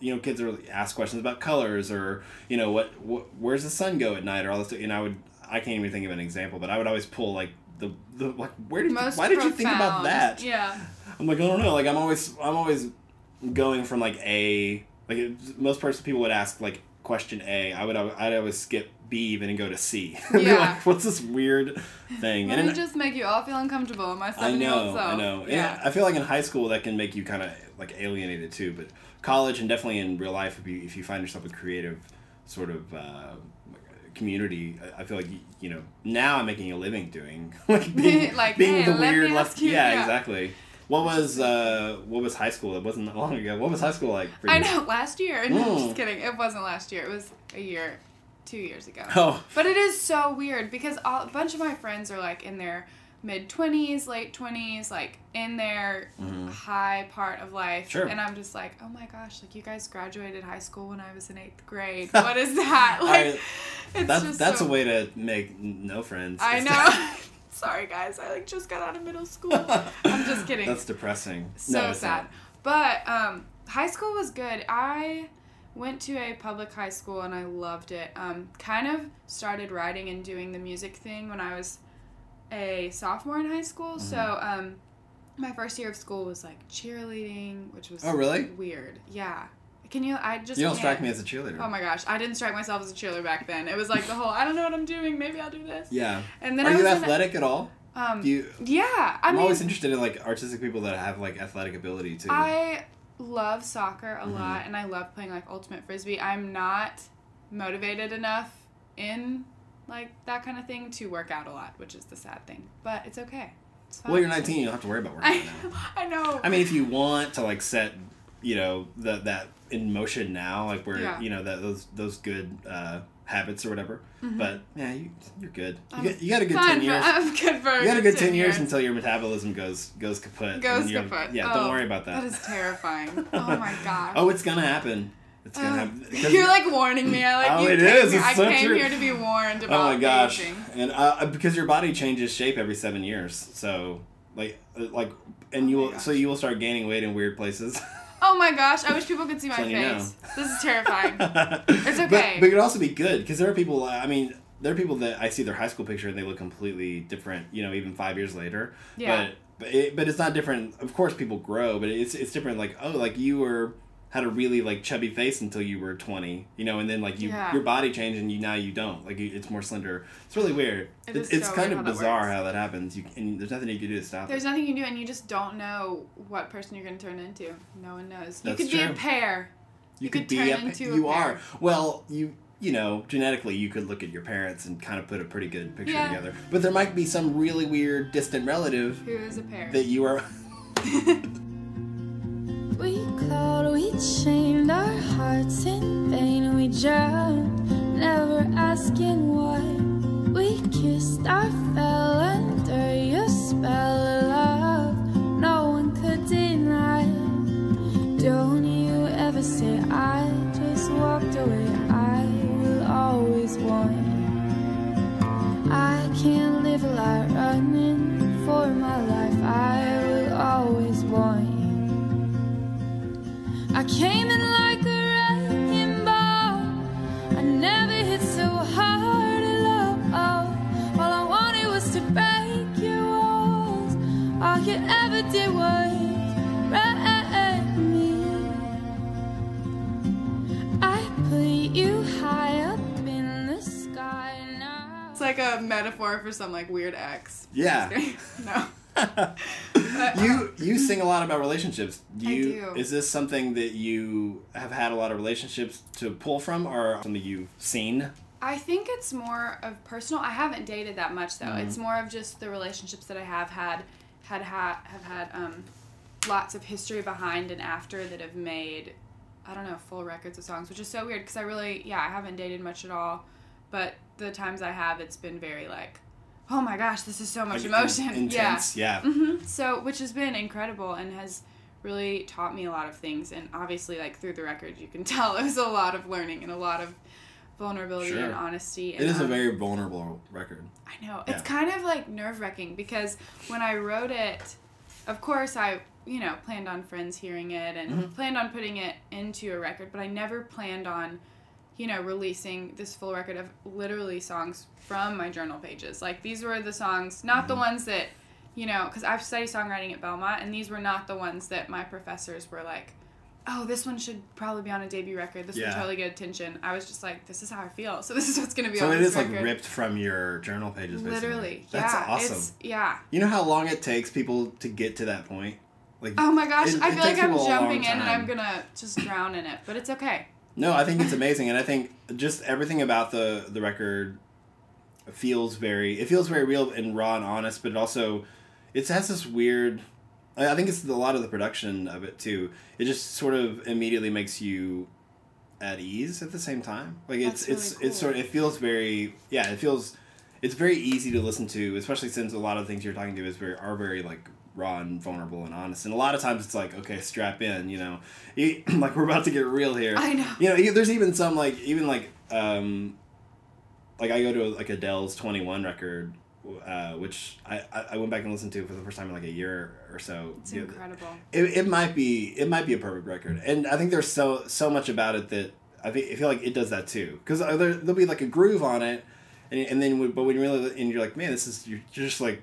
S1: you know kids are ask questions about colors or you know what, what where's the sun go at night or all this. And I would I can't even think of an example, but I would always pull like the the like where did you,
S2: Most
S1: why did you think about that?
S2: Yeah.
S1: I'm like I don't know. Like I'm always I'm always going from like A like it- most person people would ask like question A. I would I'd always skip B even and go to C. *laughs*
S2: Yeah.
S1: like, what's this weird thing?
S2: Let
S1: And
S2: me
S1: then-
S2: just make you all feel uncomfortable. My
S1: I
S2: seven-year-old
S1: know,
S2: self.
S1: I know.
S2: Yeah.
S1: Yeah. I feel like in high school that can make you kind of like alienated too, but college and definitely in real life, if you if you find yourself a creative sort of uh, community, I- feel like you, know now I'm making a living doing *laughs* like *laughs* being,
S2: Like,
S1: being
S2: hey,
S1: the weird left.
S2: you-
S1: yeah,
S2: yeah.
S1: exactly. What was uh what was high school? It wasn't that long ago. What was high school like? For
S2: I know. *laughs* Last year. No,
S1: Mm.
S2: just kidding. It wasn't last year. It was a year, two years ago.
S1: Oh,
S2: But it is so weird because all, a bunch of my friends are like in their mid 20s, late 20s, like in their high part of life.
S1: Mm-hmm. Sure.
S2: And I'm just like, oh my gosh, like you guys graduated high school when I was in eighth grade. *laughs* What is that? Like,
S1: I-
S2: just
S1: that's
S2: so,
S1: a way to make no friends.
S2: I know. *laughs* Sorry, guys. I like just got out of middle school. *laughs* I'm just kidding.
S1: That's depressing.
S2: so
S1: No,
S2: sad.
S1: not.
S2: But um, high school was good. I went to a public high school and I loved it. Um, kind of started writing and doing the music thing when I was a sophomore in high school.
S1: Mm-hmm.
S2: So um, my first year of school was like cheerleading, which was
S1: Oh, really?
S2: weird. Yeah. Can you? I just
S1: You don't
S2: can't.
S1: strike me as a cheerleader.
S2: Oh my gosh, I didn't strike myself as a cheerleader back then. It was like the whole I don't know what I'm doing. Maybe I'll do this.
S1: Yeah.
S2: And then
S1: Are
S2: I
S1: you
S2: was in-
S1: athletic at all?
S2: um,
S1: Do you?
S2: yeah, I
S1: I'm
S2: mean,
S1: always interested in like artistic people that have like athletic ability too.
S2: I love soccer a
S1: Mm-hmm.
S2: lot and I love playing like ultimate frisbee. I'm not motivated enough in like that kind of thing to work out a lot, which is the sad thing. But it's okay. It's
S1: well, you're 19. You don't have to worry about working out now. *laughs*
S2: I know.
S1: I mean, if you want to like set, you know, that that in motion now, like where
S2: Yeah.
S1: you know that those those good uh, habits or whatever. But yeah, you you're good. You got, you got a good ten years.
S2: I'm good for
S1: You got a good ten years until your metabolism goes goes kaput.
S2: goes kaput.
S1: Yeah,
S2: Oh,
S1: don't worry about that.
S2: That is terrifying. *laughs* oh my god.
S1: oh, it's gonna happen. It's gonna
S2: Uh,
S1: happen. 'Cause-
S2: You're like warning me. I like
S1: Oh,
S2: you
S1: it is. It's
S2: I
S1: so
S2: came
S1: true.
S2: here to be warned about
S1: Oh my gosh!
S2: aging.
S1: And uh, because your body changes shape every seven years, so like uh, like, and you
S2: Oh my
S1: will so you will start gaining weight in weird places. *laughs*
S2: Oh my gosh! I wish people could see my face.
S1: you know.
S2: This is terrifying. *laughs*
S1: it's
S2: okay.
S1: But, but it could also be good because there are people. I mean, there are people that I see their high school picture and they look completely different. You know, even five years later.
S2: Yeah.
S1: But but, it, but it's not different. Of course, people grow, but it's it's different. Like oh, like you were had a really like chubby face until you were 20 you know and then like you
S2: Yeah.
S1: your body changed and you now you don't like you, it's more slender it's really weird
S2: It
S1: it's, it's
S2: so
S1: kind
S2: weird
S1: of
S2: how
S1: bizarre
S2: works.
S1: how that happens you and there's nothing you can do to stop it.
S2: There's
S1: it
S2: nothing you can do, and you just don't know what person you're going to turn into. No one knows. You
S1: That's
S2: could be a
S1: true.
S2: pear. you could
S1: be
S2: turn
S1: a,
S2: into a
S1: you are well you you know genetically you could look at your parents and kind of put a pretty good picture
S2: Yeah.
S1: together but there might be some really weird distant relative
S2: Who is a pear?
S1: that you are *laughs* *laughs*
S3: We clawed, we chained our hearts in vain. We drowned, never asking why. We kissed, I fell under your spell of love. No one could deny. Don't you ever say I just walked away. I will always want. I can't live a life running I will always want you. I came in like a wrecking ball. I never hit so hard alone. Oh, all I wanted was to break your walls. All you ever did was wreck me. I put you high up in the sky now.
S2: It's like a metaphor for some like weird ex.
S1: Yeah. *laughs*
S2: no. *laughs* *laughs*
S1: you you sing a lot about relationships. Do
S2: I do.
S1: is this something that you have had a lot of relationships to pull from or something you've seen?
S2: I think it's more of personal. I haven't dated that much though.
S1: Mm-hmm.
S2: It's more of just the relationships that I have had, had ha- have had um, lots of history behind and after that have made, I don't know, full records of songs, which is so weird because I really, yeah, I haven't dated much at all, but the times I have, it's been very like, oh my gosh, this is so much emotion.
S1: in- *laughs* intense, yeah.
S2: hmm So, which has been incredible and has really taught me a lot of things. And obviously, like through the record, you can *laughs* tell it was a lot of learning and a lot of vulnerability
S1: Sure.
S2: and honesty. And,
S1: It is a
S2: um,
S1: very vulnerable record.
S2: I know.
S1: Yeah.
S2: It's kind of like nerve wracking because when I wrote it, of course, I, you know, planned on friends hearing it and
S1: Mm-hmm.
S2: planned on putting it into a record, but I never planned on, you know, releasing this full record of literally songs from my journal pages. Like, these were the songs, not
S1: Mm-hmm.
S2: the ones that, you know, because I've studied songwriting at Belmont, and these were not the ones that my professors were like, oh, this one should probably be on a debut record. This
S1: Yeah.
S2: would totally get attention. I was just like, this is how I feel. *laughs* So this is what's going to be
S1: So
S2: on
S1: it is like ripped from your journal pages basically.
S2: Literally,
S1: That's
S2: yeah.
S1: awesome.
S2: It's, yeah.
S1: You know how long it takes people to get to that point? Like
S2: Oh my gosh,
S1: it-
S2: I feel like I'm
S1: people a long
S2: jumping in and. I'm gonna just drown in it, but it's okay.
S1: No, I think it's amazing, and I think just everything about the the record feels very. It feels very real and raw and honest, but it also it has this weird. I think it's a lot of the production of it too. It just sort of immediately makes you at ease at the same time. Like it's
S2: really
S1: it's
S2: cool.
S1: it's sort of, it feels very yeah it feels it's very easy to listen to, especially since a lot of things you're talking to is very are very like raw and vulnerable and honest. And a lot of times it's like okay, strap in, you know, *clears throat* like we're about to get real here.
S2: I know.
S1: You know, there's even some like even like um like I go to like Adele's 21 record uh, which I, I went back and listened to for the first time in like a year or so.
S2: It's
S1: Yeah,
S2: incredible.
S1: It, it might be it might be a perfect record, and I think there's so so much about it that I, feel like it does that too. Because there there'll be like a groove on it, and, and then but when you really and you're like man, this is you're just like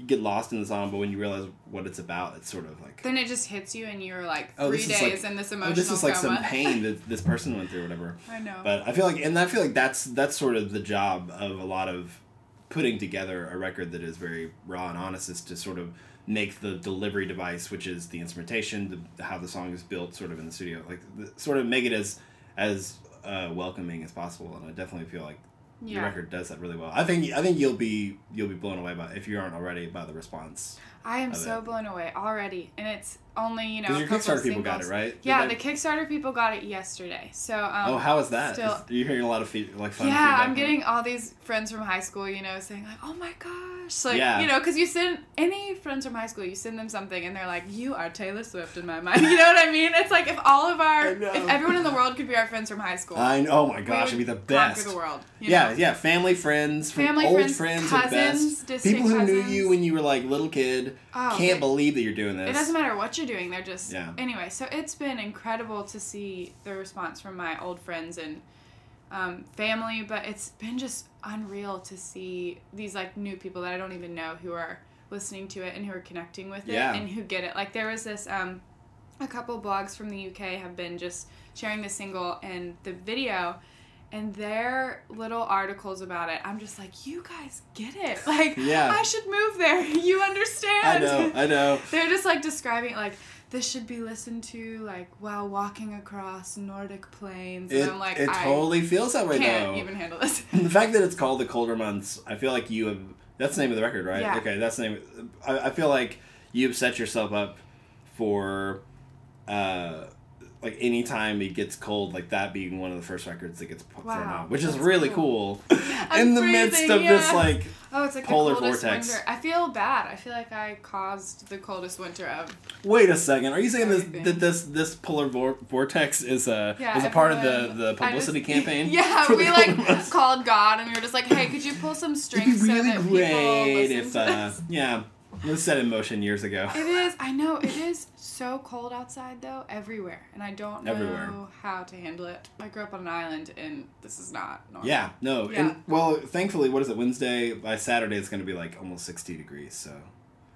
S1: you get lost in the song, but when you realize what it's about, it's sort of like
S2: Then it just hits you and you're like
S1: oh
S2: three days
S1: like
S2: in this
S1: oh,
S2: emotional
S1: this is like
S2: coma.
S1: some pain *laughs* that this person went through, or whatever.
S2: I know.
S1: But I feel like, and I feel like that's that's sort of the job of a lot of putting together a record that is very raw and honest, is to sort of make the delivery device, which is the instrumentation, the, how the song is built, sort of in the studio, like the, sort of make it as as uh, welcoming as possible. And I definitely feel like
S2: Yeah.
S1: record does that really well. I think I think you'll be you'll be blown away by if you aren't already by the response.
S2: I am so
S1: it.
S2: blown away already, and it's only you know.
S1: Your Kickstarter people got it right.
S2: Yeah,
S1: they-
S2: the Kickstarter people got it yesterday. So um,
S1: oh, how is that?
S2: Still,
S1: Is- you're hearing a lot of feed, like fun
S2: yeah, I'm getting all these friends from high school, you know, saying like, "Oh my gosh!" Like,
S1: Yeah.
S2: you know, because you send any friends from high school, you send them something, and they're like, "You are Taylor Swift in my mind." *laughs* You know what I mean? It's like if all of our, if everyone in the world could be our friends from high school,
S1: I know. Oh my gosh, it'd be the best.
S2: the world.
S1: Yeah,
S2: know?
S1: yeah, family, friends, from
S2: Family,
S1: old
S2: friends,
S1: friends,
S2: cousins,
S1: best. People who knew you when you were like little kid
S2: Oh,
S1: can't believe that you're doing this.
S2: It doesn't matter what you're doing. They're just
S1: Yeah.
S2: anyway. So it's been incredible to see the response from my old friends and um, family, but it's been just unreal to see these like new people that I don't even know who are listening to it and who are connecting with it
S1: Yeah.
S2: and who get it. Like there was this um, a couple blogs from the UK have been just sharing the single and the video. And their little articles about it, I'm just like, you guys get it. *laughs* Like,
S1: Yeah.
S2: I should move there. *laughs* You understand.
S1: I know, I know. *laughs*
S2: They're just like describing it like this should be listened to like while walking across Nordic plains, and
S1: It,
S2: I'm like,
S1: it
S2: I
S1: totally feels that way
S2: can't
S1: though.
S2: even handle this.
S1: the fact that it's called the colder months, I feel like you have. That's the name of the record, right?
S2: Yeah.
S1: Okay, that's the name. I, I feel like you've set yourself up for, uh, like any time it gets cold, like that being one of the first records that gets pu- thrown
S2: Wow,
S1: out, which is really
S2: cool.
S1: cool. *laughs* *laughs* In the midst
S2: freezing,
S1: of this, like,
S2: oh, it's like
S1: Polar vortex.
S2: winter. I feel bad. I feel like I caused the coldest winter of.
S1: wait a second, are you saying this that this this polar vor- vortex is a
S2: Yeah,
S1: is a part of the the publicity
S2: just-
S1: campaign? *laughs*
S2: Yeah, we like
S1: months?
S2: called God and we were just like, hey, could you pull some
S1: It'd
S2: strings
S1: be really
S2: so that
S1: great if uh, yeah It was set in motion years ago.
S2: It is. I know it is so cold outside though, everywhere, and I don't know
S1: Everywhere.
S2: how to handle it. I grew up on an island, and this is not normal.
S1: Yeah, no.
S2: Yeah.
S1: And well, thankfully, what is it? Wednesday by Saturday, it's going to be like almost sixty degrees. So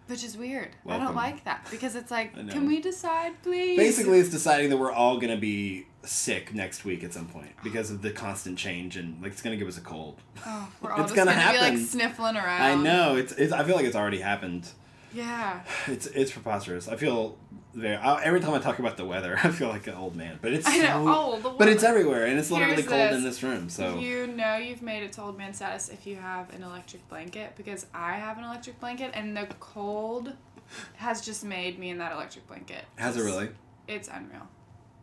S2: which is weird. I don't like that because it's like, *laughs* can we decide, please?
S1: basically, it's deciding that we're all going to be sick next week at some point because of the constant change and like it's going to give us a cold.
S2: oh, we're *laughs* all
S1: it's
S2: just
S1: gonna
S2: gonna, be
S1: happen.
S2: like sniffling around.
S1: I know it's, it's. I feel like it's already happened.
S2: Yeah. *sighs*
S1: It's it's preposterous. I feel very. I, every time I talk about the weather, *laughs* I feel like an old man. But it's
S2: I know.
S1: so-
S2: Oh,
S1: But it's everywhere, and it's literally
S2: Here's
S1: cold
S2: this.
S1: in this room. So
S2: You know you've made it to old man status if you have an electric blanket because I have an electric blanket and the cold has just made me in that electric blanket.
S1: has it really?
S2: It's unreal.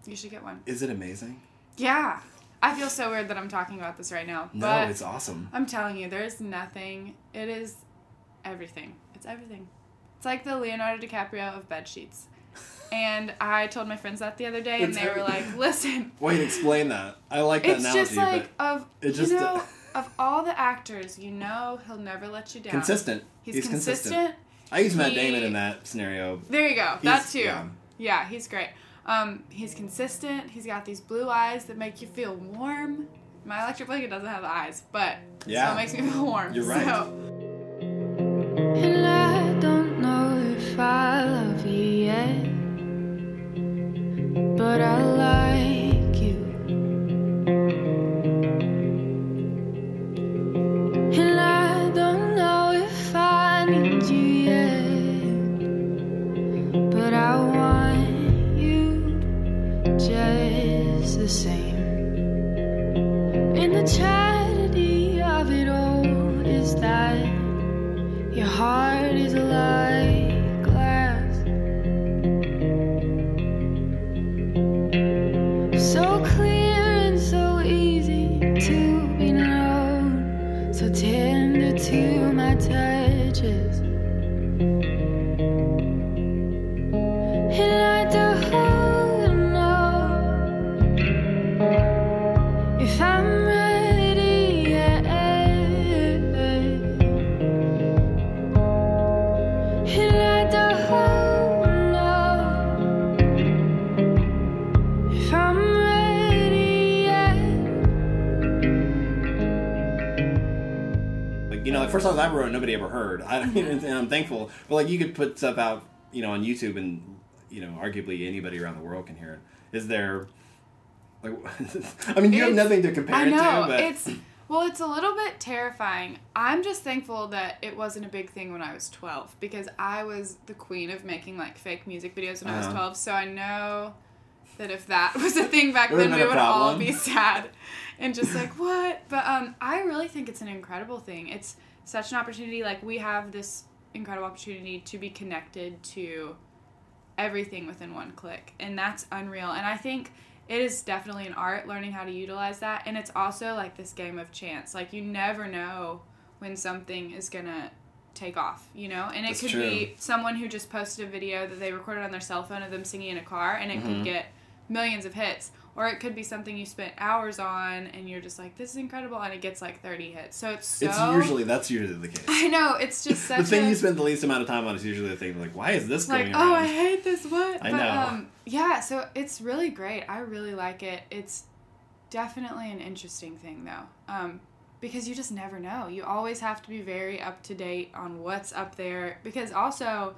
S2: You should get one.
S1: Is it amazing?
S2: Yeah. I feel so weird that I'm talking about this right now.
S1: No,
S2: but
S1: it's awesome.
S2: I'm telling you, there's nothing. It is everything. It's everything. It's like the Leonardo DiCaprio of bed sheets. And I told my friends that the other day, and they were like, "Listen, *laughs*
S1: Wait, explain that. I like that
S2: it's
S1: analogy,
S2: just like of
S1: it just-
S2: you know of all the actors, you know he'll never let you down.
S1: consistent.
S2: He's, consistent.
S1: I use Matt
S2: He-
S1: Damon in that scenario.
S2: There you go. That
S1: He's-
S2: too.
S1: yeah.
S2: Yeah. he's great. Um, he's consistent. He's got these blue eyes that make you feel warm. My electric blanket doesn't have eyes, but it
S1: Yeah.
S2: it makes me feel warm.
S1: You're right.
S2: So,
S3: but I like you. And I don't know if I need you yet, but I want you just the same. And the tragedy of it all is that your heart And know if I'm ready yet.
S1: Like you know, the first songs I wrote, nobody ever heard. I *laughs* and I'm thankful. But like you could put stuff out, you know, on YouTube, and you know, arguably anybody around the world can hear it. Is there? Like, *laughs* I mean, you have nothing to compare
S2: I
S1: it to, but
S2: it's *laughs* well, it's a little bit terrifying. I'm just thankful that it wasn't a big thing when I was 12 because I was the queen of making like fake music videos when I was
S1: Uh-huh.
S2: 12. So I know that if that *laughs* was a thing back then, we would all be *laughs* sad and just like what. But um, I really think it's an incredible thing. It's such an opportunity. Like we have this incredible opportunity to be connected to everything within one click and that's unreal and i think it is definitely an art learning how to utilize that and it's also like this game of chance like you never know when something is gonna take off you know and it
S1: That's
S2: could
S1: true.
S2: be someone who just posted a video that they recorded on their cell phone of them singing in a car and it
S1: Mhm.
S2: could get millions of hits or it could be something you spent hours on and you're just like this is incredible and it gets like 30 hits so it's so
S1: it's usually that's usually the case. *laughs*
S2: i know it's just such
S1: the thing
S2: a,
S1: you spend the least amount of time on is usually the thing like, why is this
S2: like
S1: going
S2: oh
S1: around?
S2: i hate this what
S1: I
S2: but,
S1: know.
S2: um yeah so it's really great i really like it it's definitely an interesting thing though um because you just never know you always have to be very up to date on what's up there because also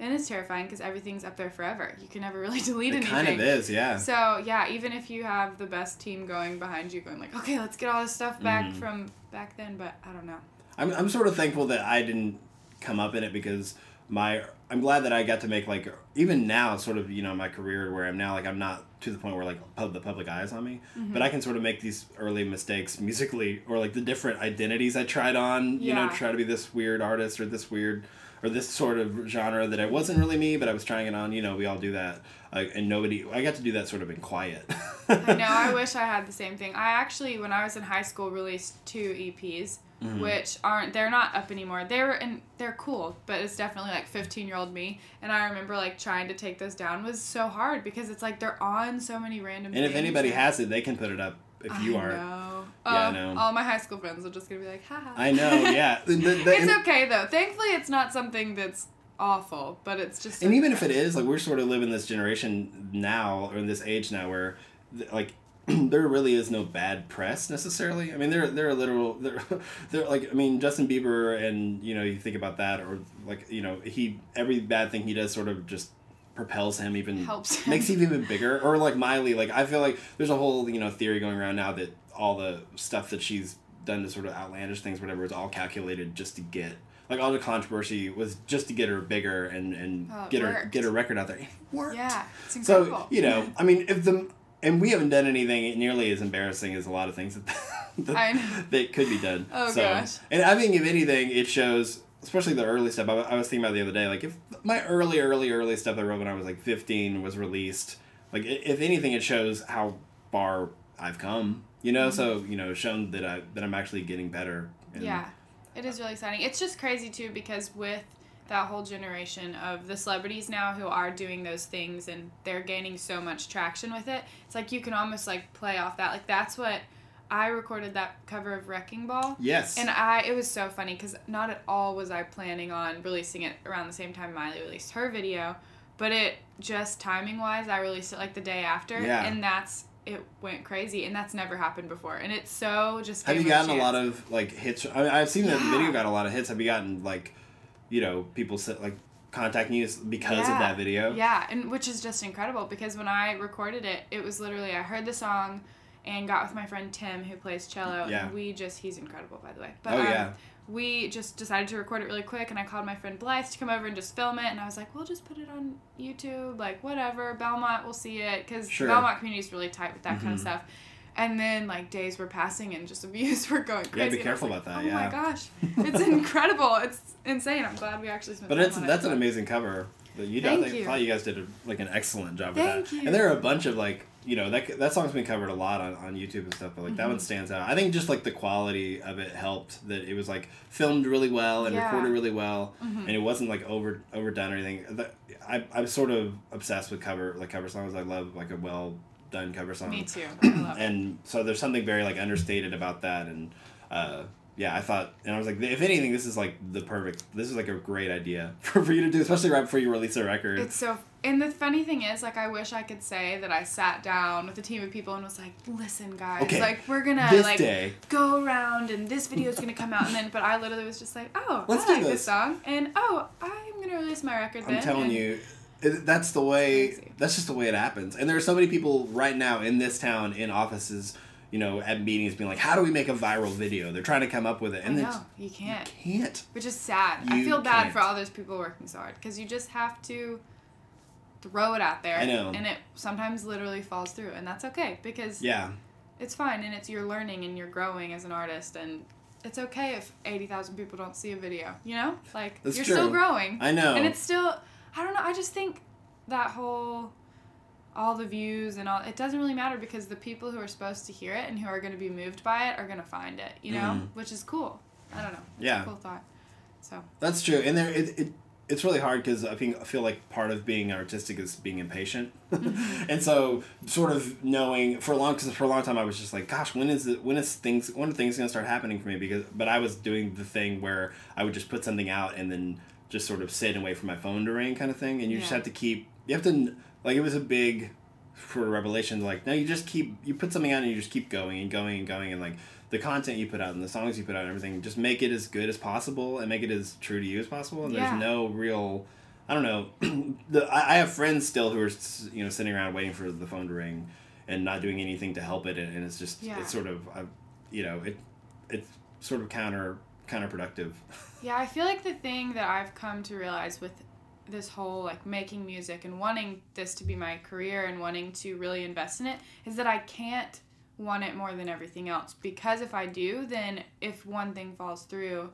S2: and it's terrifying because everything's up there forever you can never *laughs* really delete
S1: it
S2: anything
S1: kind of is, yeah.
S2: so yeah even if you have the best team going behind you going like okay let's get all this stuff back
S1: Mhm.
S2: from back then but i don't know
S1: I'm, I'm sort of thankful that I didn't come up in it because my I'm glad that I got to make like even now sort of you know my career where I'm now like I'm not to the point where like pub, the public eye is on me
S2: Mm-hmm.
S1: but I can sort of make these early mistakes musically or like the different identities I tried on you know try to be this weird artist or this weird or this sort of genre that I wasn't really me but I was trying it on you know we all do that uh, and nobody I got to do that sort of in quiet
S2: I know. *laughs* I wish I had the same thing. I actually, when I was in high school, released two EPs,
S1: Mm-hmm.
S2: which aren't they're not up anymore. They're and they're cool, but it's definitely like fifteen year old me. And I remember like trying to take those down was so hard because it's like they're on so many random.
S1: and if anybody has it they can put it up if you
S2: I
S1: aren't
S2: know.
S1: Yeah, I know.
S2: All my high school friends are just gonna be like, haha.
S1: I know yeah *laughs* The- the- the-
S2: It's okay though. Thankfully, it's not something that's awful, but it's just.
S1: and even if it is like we're sort of living this generation now or in this age now where like *clears throat* there really is no bad press necessarily i mean there there are literal *laughs* there there like i mean justin bieber and you know you think about that or like you know he every bad thing he does sort of just propels him even
S2: Helps him.
S1: makes him even bigger *laughs* or like miley like i feel like there's a whole you know theory going around now that all the stuff that she's done to sort of outlandish things whatever is all calculated just to get like all the controversy was just to get her bigger and and
S2: Oh,
S1: get her get her record out there. It worked.
S2: Yeah, it's.
S1: So you know, I mean, if the and we haven't done anything nearly as embarrassing as a lot of things that *laughs* that, that could be done.
S2: Oh,
S1: so,
S2: gosh.
S1: And I think if anything, it shows, especially the early stuff. I, I was thinking about the other day, like if my early, early, early stuff I wrote when I was like fifteen was released, like if anything, it shows how far I've come. You know, so mm-hmm. you know, shown that I that I'm actually getting better. And
S2: Yeah, it is really exciting. It's just crazy too because with that whole generation of the celebrities now who are doing those things and they're gaining so much traction with it, it's like you can almost like play off that. Like that's what I recorded that cover of Wrecking Ball.
S1: Yes.
S2: And I, it was so funny because not at all was I planning on releasing it around the same time Miley released her video, but it just timing wise, I released it like the day after,
S1: Yeah.
S2: and that's it went crazy, and that's never happened before, and it's so just.
S1: Have you gotten a lot of like hits? I mean, I've seen the video got a lot of hits. Have you gotten like, you know, people sit, like contacting you because of that video?
S2: Yeah, and which is just incredible because when I recorded it, it was literally I heard the song and got with my friend Tim who plays cello
S1: Yeah.
S2: and we just he's incredible by the way. But
S1: Oh,
S2: um,
S1: yeah.
S2: we just decided to record it really quick and I called my friend Blythe to come over and just film it and I was like, "We'll just put it on YouTube, like whatever. Belmont will see it cuz
S1: Sure.
S2: Belmont community is really tight with that kind of stuff." And then like days were passing and just the *laughs* views were going crazy.
S1: be
S2: I was
S1: careful
S2: like,
S1: about that,
S2: Oh
S1: yeah.
S2: my gosh. *laughs* It's incredible. It's insane. I'm glad we actually spent
S1: But it's
S2: on it,
S1: that's an amazing cover. You, I
S2: Thank
S1: think-
S2: you.
S1: thought you guys did a, like an excellent job with
S2: Thank
S1: that.
S2: you.
S1: And there are a bunch of like you know that that song's been covered a lot on, on YouTube and stuff, but like that
S2: Mm-hmm.
S1: one stands out. I think just like the quality of it helped that it was like filmed really well and
S2: Yeah.
S1: recorded really well,
S2: Mhm.
S1: and it wasn't like over overdone or anything. That, I I'm sort of obsessed with cover like cover songs. I love like a well done cover song.
S2: Me too. *clears throat* I love it.
S1: and so there's something very like understated about that and uh, yeah i thought and i was like if anything this is like the perfect this is like a great idea *laughs* for, for you to do especially right before you release a record
S2: It's so. And the funny thing is, like, I wish I could say that I sat down with a team of people and was like, "Listen, guys,
S1: Okay,
S2: like, we're gonna
S1: this
S2: like
S1: day.
S2: go around and this video is gonna come out." And then, but I literally was just like, "Oh,
S1: Let's
S2: I like this.
S1: this.
S2: song," and oh, I'm gonna release my record.
S1: i'm
S2: then.
S1: telling
S2: and
S1: you it, that's the way
S2: Crazy.
S1: that's just the way it happens and there are so many people right now in this town in offices you know at meetings being like how do we make a viral video they're trying to come up with it
S2: I
S1: and
S2: know you can't,
S1: can't
S2: which is sad. I feel bad
S1: can't.
S2: for all those people working so hard because you just have to throw it out there.
S1: I know.
S2: and it sometimes literally falls through, and that's okay because
S1: yeah
S2: it's fine and it's you're learning and you're growing as an artist and it's okay if 80,000 people don't see a video you know like
S1: That's
S2: you're
S1: true.
S2: still growing
S1: i know
S2: and it's still i don't know i just think that whole all the views and all it doesn't really matter because the people who are supposed to hear it and who are going to be moved by it are going to find it you know
S1: Mhm.
S2: which is cool i don't know it's
S1: Yeah.
S2: a cool thought so
S1: That's true, and there it, it it's really hard because I think I feel like part of being artistic is being impatient, mm-hmm. *laughs* and so sort of knowing for a long because for a long time I was just like, gosh, when is it? When is things? When are things gonna start happening for me? Because but I was doing the thing where I would just put something out and then just sort of sit and wait for my phone to ring, kind of thing, and you just have to keep. You have to like it was a big for a revelation like no you just keep you put something out and you just keep going and going and going and like the content you put out and the songs you put out and everything just make it as good as possible and make it as true to you as possible and
S2: Yeah.
S1: there's no real i don't know *clears throat* the I, I have friends still who are you know sitting around waiting for the phone to ring and not doing anything to help it and, and it's just
S2: Yeah.
S1: it's sort of uh, you know it it's sort of counter counterproductive *laughs*
S2: Yeah, I feel like the thing that I've come to realize with this whole like making music and wanting this to be my career and wanting to really invest in it is that I can't want it more than everything else because if I do, then if one thing falls through,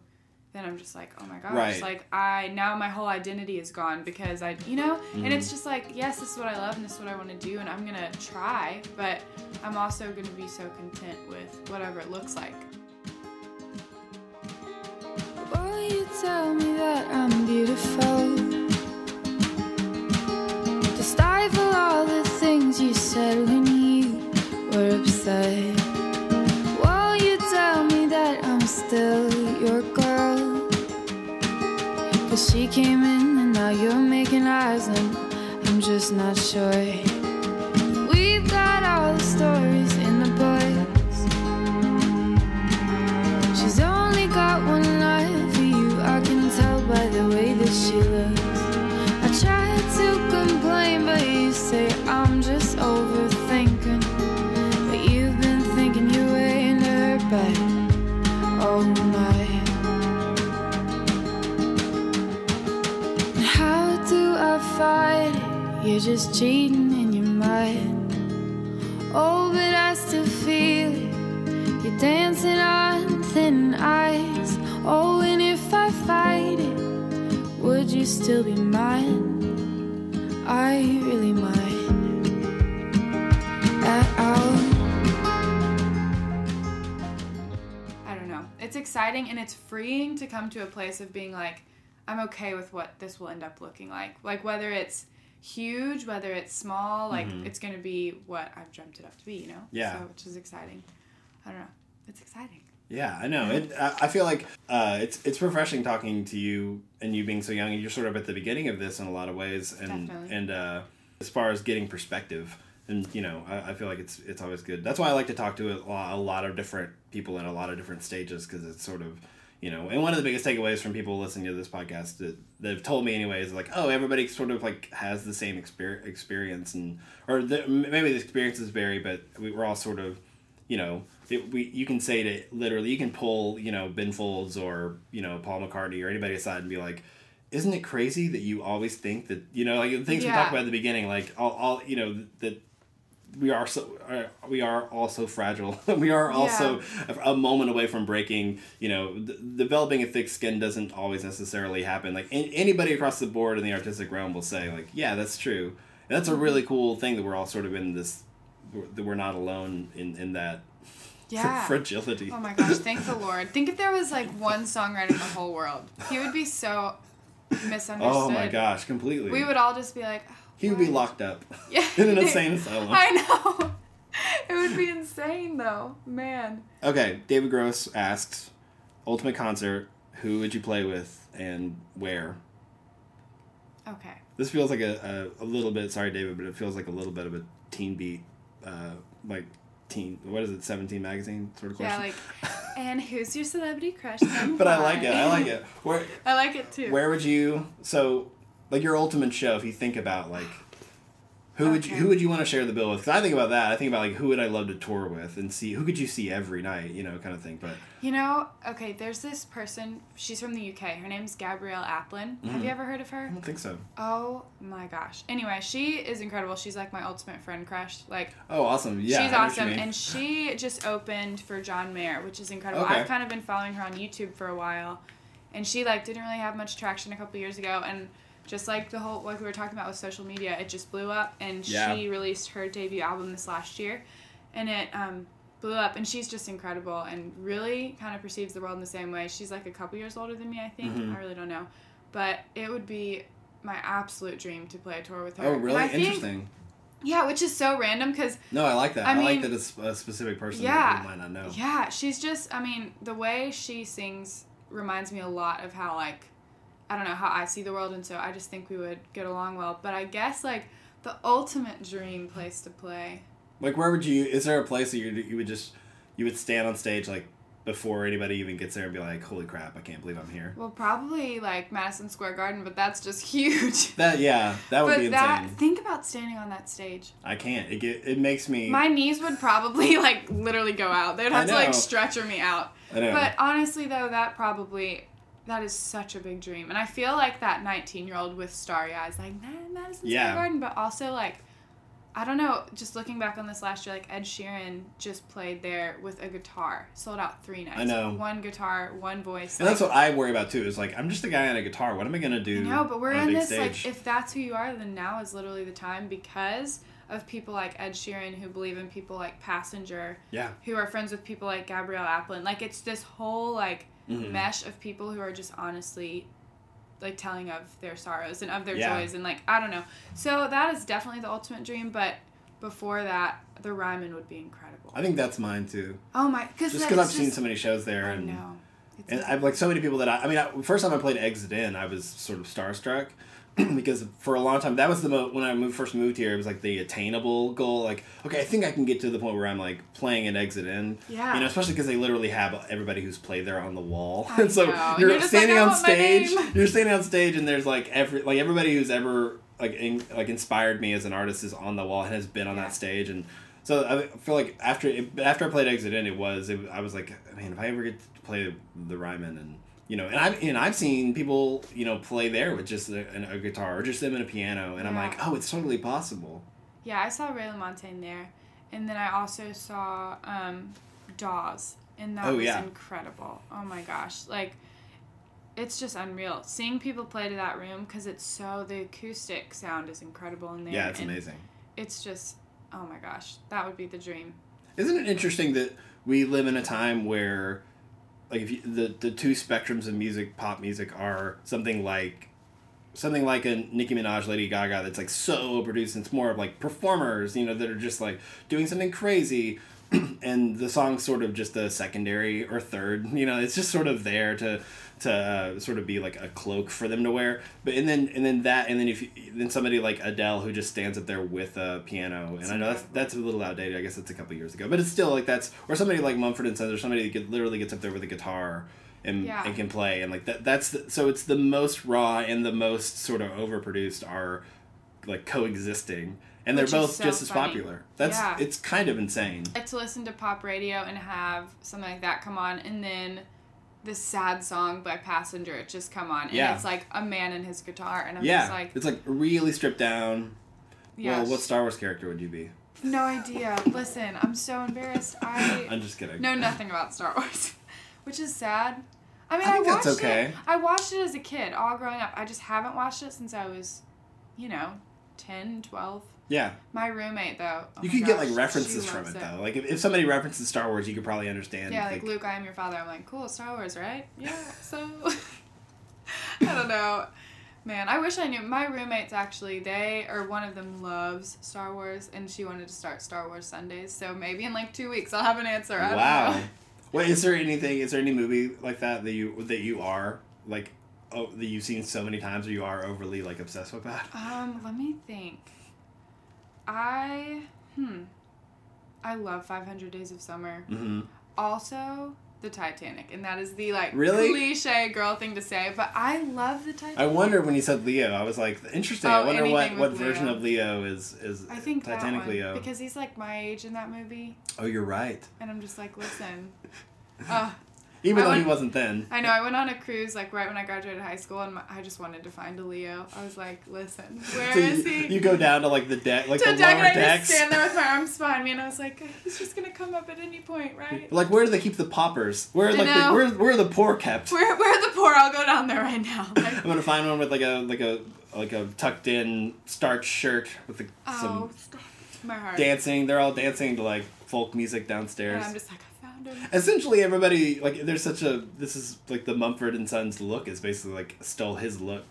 S2: then I'm just like, oh my gosh,
S1: Right.
S2: like I now my whole identity is gone because I, you know, and
S1: Mm-hmm.
S2: it's just like, yes, this is what I love and this is what I want to do and I'm gonna try, but I'm also gonna be so content with whatever it looks like.
S3: Will you tell me that I'm beautiful? you're making eyes and I'm just not sure. You're just cheating in your mind. Oh, but I still feel it. You're dancing on thin ice. Oh, and if I fight it, would you still be mine? Are you really mine? At all?
S2: I don't know. It's exciting and it's freeing to come to a place of being like, I'm okay with what this will end up looking like. Like whether it's huge, whether it's small, like it's gonna be what I've dreamt it up to be, you know?
S1: Yeah.
S2: So which is exciting. I don't know. It's exciting.
S1: Yeah, I know. It. I, I feel like uh, it's it's refreshing talking to you and you being so young. and You're sort of at the beginning of this in a lot of ways, and
S2: Definitely.
S1: and uh, as far as getting perspective, and you know, I, I feel like it's it's always good. That's why I like to talk to a lot, a lot of different people in a lot of different stages because it's sort of you know. And one of the biggest takeaways from people listening to this podcast that they've told me anyway is like, oh, everybody sort of like has the same exper- experience, and or the, maybe the experiences vary, but we, we're all sort of you know, it, we you can say to literally you can pull you know Ben Folds or you know Paul McCartney or anybody aside and be like, isn't it crazy that you always think that you know like the things we talked about at the beginning like all, all you know that we are so uh, we are all so fragile *laughs* we are also a, a moment away from breaking you know d- developing a thick skin doesn't always necessarily happen like an- anybody across the board in the artistic realm will say like yeah that's true and that's a really cool thing that we're all sort of in this that we're not alone in in that *laughs*
S2: Yeah.
S1: fragility
S2: Oh my gosh, thank the *laughs* Lord. Think if there was like one songwriter in the whole world. He would be so misunderstood.
S1: oh my gosh completely
S2: We would all just be like, oh,
S1: he would be locked up *laughs*
S2: Yeah.
S1: in an insane asylum
S2: I know. *laughs* It would be insane though. Man.
S1: okay david gross asks ultimate concert who would you play with and where
S2: Okay.
S1: This feels like a, a, a little bit, sorry, David, but it feels like a little bit of a teen beat, uh, like teen, what is it, 17 magazine sort of question.
S2: Yeah, like, *laughs* and who's your celebrity crush?
S1: but I like it, I like it. Where,
S2: I like it too.
S1: where would you, so, like your ultimate show, if you think about, like, who would you, who would you want to share the bill with? Because I think about that. I think about like who would I love to tour with and see who could you see every night, you know, kind of thing. But
S2: You know, okay, there's this person, she's from the UK. Her name's Gabrielle Aplin. Have
S1: Mhm.
S2: you ever heard of her?
S1: I don't think so.
S2: Oh my gosh. Anyway, she is incredible. She's like my ultimate friend crush. Like,
S1: Oh, awesome! Yeah,
S2: she's
S1: I know what you
S2: awesome. And she just opened for John Mayer, which is incredible.
S1: Okay.
S2: I've kind of been following her on YouTube for a while. And she like didn't really have much traction a couple years ago and just like the whole like we were talking about with social media, it just blew up and
S1: Yeah.
S2: she released her debut album this last year and it um blew up and she's just incredible and really kind of perceives the world in the same way. She's like a couple years older than me, I think.
S1: Mhm.
S2: I really don't know. But it would be my absolute dream to play a tour with her.
S1: oh, really
S2: think-
S1: interesting.
S2: yeah, which is so random because
S1: No, I like that.
S2: I
S1: I, like that it's a specific person
S2: Yeah.
S1: that you might not know.
S2: Yeah, she's just, I mean, the way she sings reminds me a lot of how, like, I don't know, how I see the world, and so I just think we would get along well. But I guess, like, the ultimate dream place to play.
S1: Like, where would you? Is there a place that you you would just you would stand on stage like before anybody even gets there and be like, "Holy crap! I can't believe I'm here."
S2: Well, probably, like, Madison Square Garden, but that's just *laughs* huge.
S1: That yeah, that would
S2: but
S1: be insane.
S2: that, think about standing on that stage.
S1: I can't. It get, it makes me.
S2: My knees would probably, *laughs* like, literally go out. They'd have to, like, stretcher me out.
S1: I know.
S2: But honestly, though, that probably that is such a big dream, and I feel like that nineteen-year-old with starry eyes, like "Nah, Madison
S1: Yeah.
S2: Square Garden, but also like. I don't know. Just looking back on this last year, like Ed Sheeran just played there with a guitar, sold out three nights.
S1: I know.
S2: One guitar, one voice.
S1: and that's what I worry about too. Is like I'm just a guy on a guitar. What am I gonna do?
S2: No, but we're in this
S1: stage?
S2: like if that's who you are, then now is literally the time because of people like Ed Sheeran who believe in people like Passenger,
S1: yeah.
S2: who are friends with people like Gabrielle Aplin. Like it's this whole like
S1: Mhm.
S2: mesh of people who are just honestly like telling of their sorrows and of their
S1: Yeah.
S2: joys and like I don't know. So that is definitely the ultimate dream, but before that, the Ryman would be incredible.
S1: I think that's mine too.
S2: oh my, because
S1: Just because I've seen so many shows there,
S2: I
S1: and.
S2: It's
S1: and I've like so many people that I. I mean, I, first time I played Exit In, I was sort of starstruck. *clears throat* because for a long time that was the mo- when I moved, first moved here. It was like the attainable goal. Like, okay, I think I can get to the point where I'm like playing an exit in.
S2: Yeah.
S1: You know, especially because they literally have everybody who's played there on the wall,
S2: I *laughs*
S1: and so
S2: know.
S1: You're,
S2: you're
S1: standing
S2: like,
S1: on stage. You're standing on stage, and there's like every like everybody who's ever like in, like inspired me as an artist is on the wall and has been on
S2: Yeah.
S1: that stage and. So I feel like after after I played Exit In, it was it, I was like, man, if I ever get to play the Ryman and you know, and I've and I've seen people you know play there with just a, a guitar or just them and a piano, and I'm like, oh, it's totally possible.
S2: Yeah, I saw Ray LaMontagne there, and then I also saw um, Dawes, and that
S1: Oh,
S2: was
S1: yeah.
S2: incredible. Oh my gosh, like it's just unreal seeing people play to that room because it's so the acoustic sound is incredible in there.
S1: Yeah, it's amazing.
S2: It's just oh my gosh, that would be the dream.
S1: Isn't it interesting that we live in a time where, like, if you, the the two spectrums of music, pop music, are something like, something like a Nicki Minaj, Lady Gaga, that's like so produced. And it's more of like performers, you know, that are just like doing something crazy, *clears throat* and the song's sort of just a secondary or third. You know, it's just sort of there to to uh, sort of be like a cloak for them to wear. But and then and then that and then if you, then somebody like Adele who just stands up there with a piano, and I know that's that's a little outdated. I guess it's a couple years ago, but it's still like that's or somebody like Mumford and Sons or somebody that get, literally gets up there with a guitar. And,
S2: Yeah.
S1: and can play and like that that's the, so it's the most raw and the most sort of overproduced are like coexisting and they're both
S2: so
S1: just as
S2: funny.
S1: popular that's
S2: Yeah.
S1: it's kind of insane
S2: like to listen to pop radio and have something like that come on, and then this sad song by Passenger just come on, and
S1: Yeah.
S2: it's like a man and his guitar, and I'm
S1: yeah
S2: just like,
S1: it's like really stripped down
S2: yeah,
S1: well what star wars character would you be
S2: no idea. Listen, I'm so embarrassed. I *laughs*
S1: i'm just kidding
S2: know nothing about Star Wars, *laughs* which is sad. I mean,
S1: I
S2: I, watched
S1: okay.
S2: it. I watched it as a kid, all growing up. I just haven't watched it since I was, you know, 10, 12.
S1: Yeah
S2: My roommate, though. oh
S1: you could get like references from
S2: loves
S1: it, though like if, if somebody references star wars you could probably understand
S2: Yeah, like, Luke, I am your father. I'm like, cool, Star Wars, right? Yeah, so. *laughs* I don't know. Man, I wish I knew. My roommates actually, they, or one of them loves Star Wars, and she wanted to start Star Wars Sundays. So maybe in like two weeks I'll have an answer. I
S1: wow *laughs* wait is there anything is there any movie like that that you that you are like oh that you've seen so many times or you are overly like obsessed with that
S2: Um, let me think. I, hmm. I love 500 Days of Summer.
S1: mm-hmm.
S2: Also, the Titanic, and that is the like
S1: Really?
S2: cliche girl thing to say, but I love the Titanic.
S1: I wonder when you said Leo. I was like, interesting. I
S2: Oh,
S1: wonder what, what version of Leo is is
S2: I think
S1: Titanic Leo.
S2: because he's like my age in that movie,
S1: oh, you're right.
S2: and I'm just like, listen. *laughs* Uh,
S1: Even
S2: I
S1: though he wasn't then.
S2: I know I went on a cruise like right when I graduated high school, and my, I just wanted to find a Leo. I was like, listen, *laughs* where
S1: So
S2: is
S1: you,
S2: he?
S1: you go down to like the deck, like
S2: to
S1: the
S2: deck,
S1: lower
S2: and I just stand there with my arms behind me, and I was like, *laughs* he's just gonna come up at any point, right?
S1: Like, where do they keep the poppers? Where are like the, where where are the poor kept?
S2: Where, where the poor? I'll go down there right now. Like, *laughs*
S1: I'm gonna find one with like a like a like a tucked in starched shirt with the,
S2: oh,
S1: some
S2: stop. my heart.
S1: dancing. They're all dancing to like folk music downstairs.
S2: And I'm just like, I found him.
S1: Essentially, everybody like there's such a this is like the Mumford and Sons look is basically like stole his look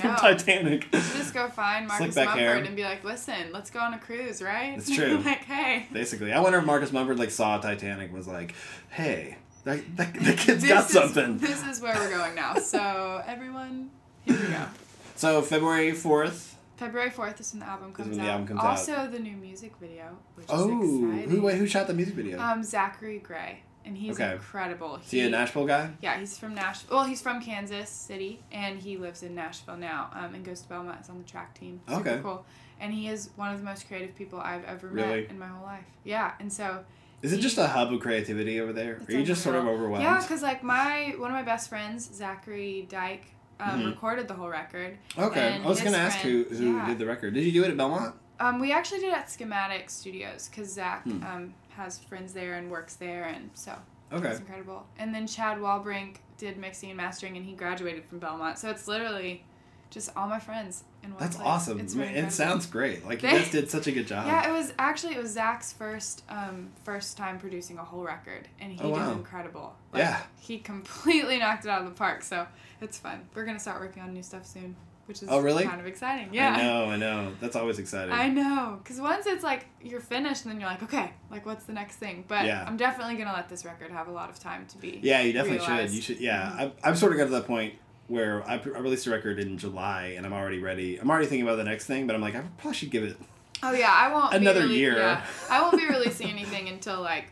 S1: from. Titanic.
S2: Just go find Marcus Mumford
S1: hair.
S2: and be like, listen, let's go on a cruise, right?
S1: That's true. *laughs*
S2: like, hey.
S1: Basically, I wonder if Marcus Mumford like saw Titanic was like, "Hey, that, that the *laughs* kid's
S2: This
S1: got
S2: is-
S1: something."
S2: This is where we're going now. So, everyone, here we go. *laughs*
S1: So February fourth.
S2: February 4th is when the album comes
S1: when
S2: out.
S1: album comes out.
S2: also, the new music video, which
S1: Oh,
S2: is exciting.
S1: who wait, who shot the music video?
S2: Um, Zachary Gray. And he's
S1: Okay.
S2: incredible.
S1: is he a Nashville guy?
S2: Yeah, he's from Nashville. Well, he's from Kansas City, and he lives in Nashville now. Um, and goes to Belmont. Is on the track team. Super
S1: Okay.
S2: cool. And he is one of the most creative people I've ever
S1: Really?
S2: met in my whole life. Yeah, and so
S1: Is it just a hub of creativity over there? Are you just sort of overwhelmed?
S2: Yeah, because like my one of my best friends, Zachary Dyke, um,
S1: Mhm.
S2: recorded the whole record.
S1: okay, I was gonna ask who who
S2: yeah.
S1: did the record. Did you do it at Belmont?
S2: Um, we actually did it at Schematic Studios because Zach
S1: Hmm.
S2: um, has friends there and works there, and so
S1: Okay.
S2: it's incredible. And then Chad Walbrink did mixing and mastering, and he graduated from Belmont. So it's literally just all my friends in one
S1: That's
S2: place.
S1: awesome.
S2: It's really
S1: it sounds great. Like you guys did such a good job.
S2: Yeah, it was actually it was Zach's first um, first time producing a whole record, and he
S1: Oh, wow.
S2: did incredible. Like,
S1: Yeah.
S2: he completely *laughs* knocked it out of the park. So it's fun. We're gonna start working on new stuff soon, which is
S1: Oh, really?
S2: kind of exciting. Yeah.
S1: I know, I know. That's always exciting.
S2: I know, because once it's like you're finished, and then you're like, okay, like what's the next thing? But
S1: Yeah.
S2: I'm definitely gonna let this record have a lot of time to be.
S1: yeah, you definitely
S2: realized.
S1: should. You should. Yeah,
S2: Mhm.
S1: I'm, I'm sort of got to that point where I, I released a record in July and I'm already ready. I'm already thinking about the next thing, but I'm like, I probably should give it.
S2: Oh yeah, I won't. be
S1: Another year.
S2: Yeah, I won't be *laughs* releasing anything until like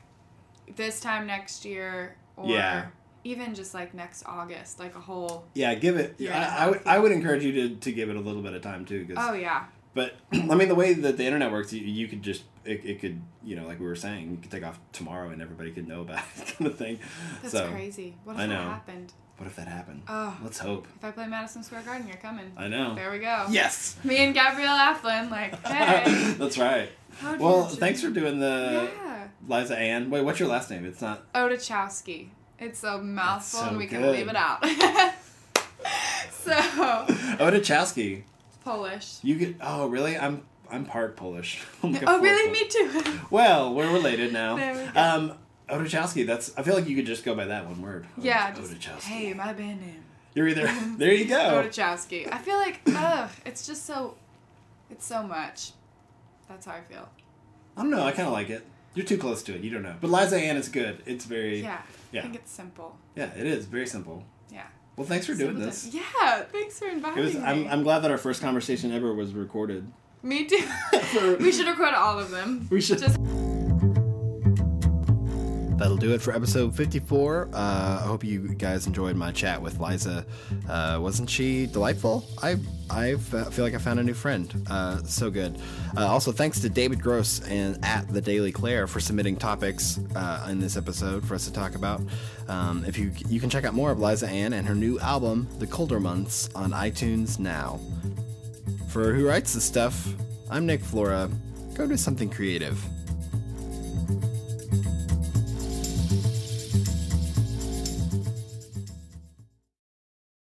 S2: this time next year, or
S1: Yeah.
S2: even just like next August, like a whole.
S1: Yeah, give it.
S2: Yeah,
S1: I, I
S2: I
S1: would. I would encourage you to, to give it a little bit of time too. Cause,
S2: Oh yeah,
S1: But *clears throat* I mean, the way that the internet works, you, you could just it, it could you know like we were saying, you could take off tomorrow and everybody could know about *laughs* it, kind of thing.
S2: that's
S1: so
S2: crazy. What if
S1: I
S2: that happened?
S1: what if that happened?
S2: Oh.
S1: Let's hope.
S2: If I play Madison Square Garden, you're coming.
S1: I know.
S2: There we go.
S1: Yes.
S2: Me and Gabrielle Aplin, like, *laughs* hey.
S1: That's right.
S2: how'd
S1: Well, thanks for doing the
S2: Yeah.
S1: Liza Anne. Wait, what's your last name? It's not.
S2: Odachowski. It's a mouthful,
S1: so
S2: and we can
S1: good.
S2: leave it out. *laughs* so
S1: Odachowski.
S2: Polish.
S1: You get. Oh, really? I'm. I'm part Polish. *laughs* Like
S2: Oh, really?
S1: Polish.
S2: Me too. *laughs*
S1: Well, we're related now.
S2: There we go.
S1: Um, Odachowski. That's. I feel like you could just go by that one word.
S2: yeah. Just, hey, my band name.
S1: You're either. *laughs* There you go.
S2: Odachowski. I feel like, ugh, it's just so, it's so much. That's how I feel.
S1: I don't know. I kind of like it. You're too close to it. You don't know. But Liza Anne is good. It's very.
S2: Yeah.
S1: Yeah.
S2: I think it's simple.
S1: Yeah, it is very simple. Well, thanks for doing this.
S2: Yeah. Thanks for
S1: It
S2: inviting
S1: was.
S2: me.
S1: I'm, I'm glad that our first conversation ever was recorded.
S2: Me too. *laughs* we should record all of them.
S1: We should.
S2: Just
S1: That'll do it for episode 54. Uh, I hope you guys enjoyed my chat with Liza. Uh, wasn't she delightful? I I feel like I found a new friend. Uh, so good. Uh, also, thanks to David Gross and at the Daily Claire for submitting topics uh, in this episode for us to talk about. Um, if you you can check out more of Liza Anne and her new album, The Colder Months, on iTunes now. For who writes this stuff, I'm Nick Flora. Go do something creative.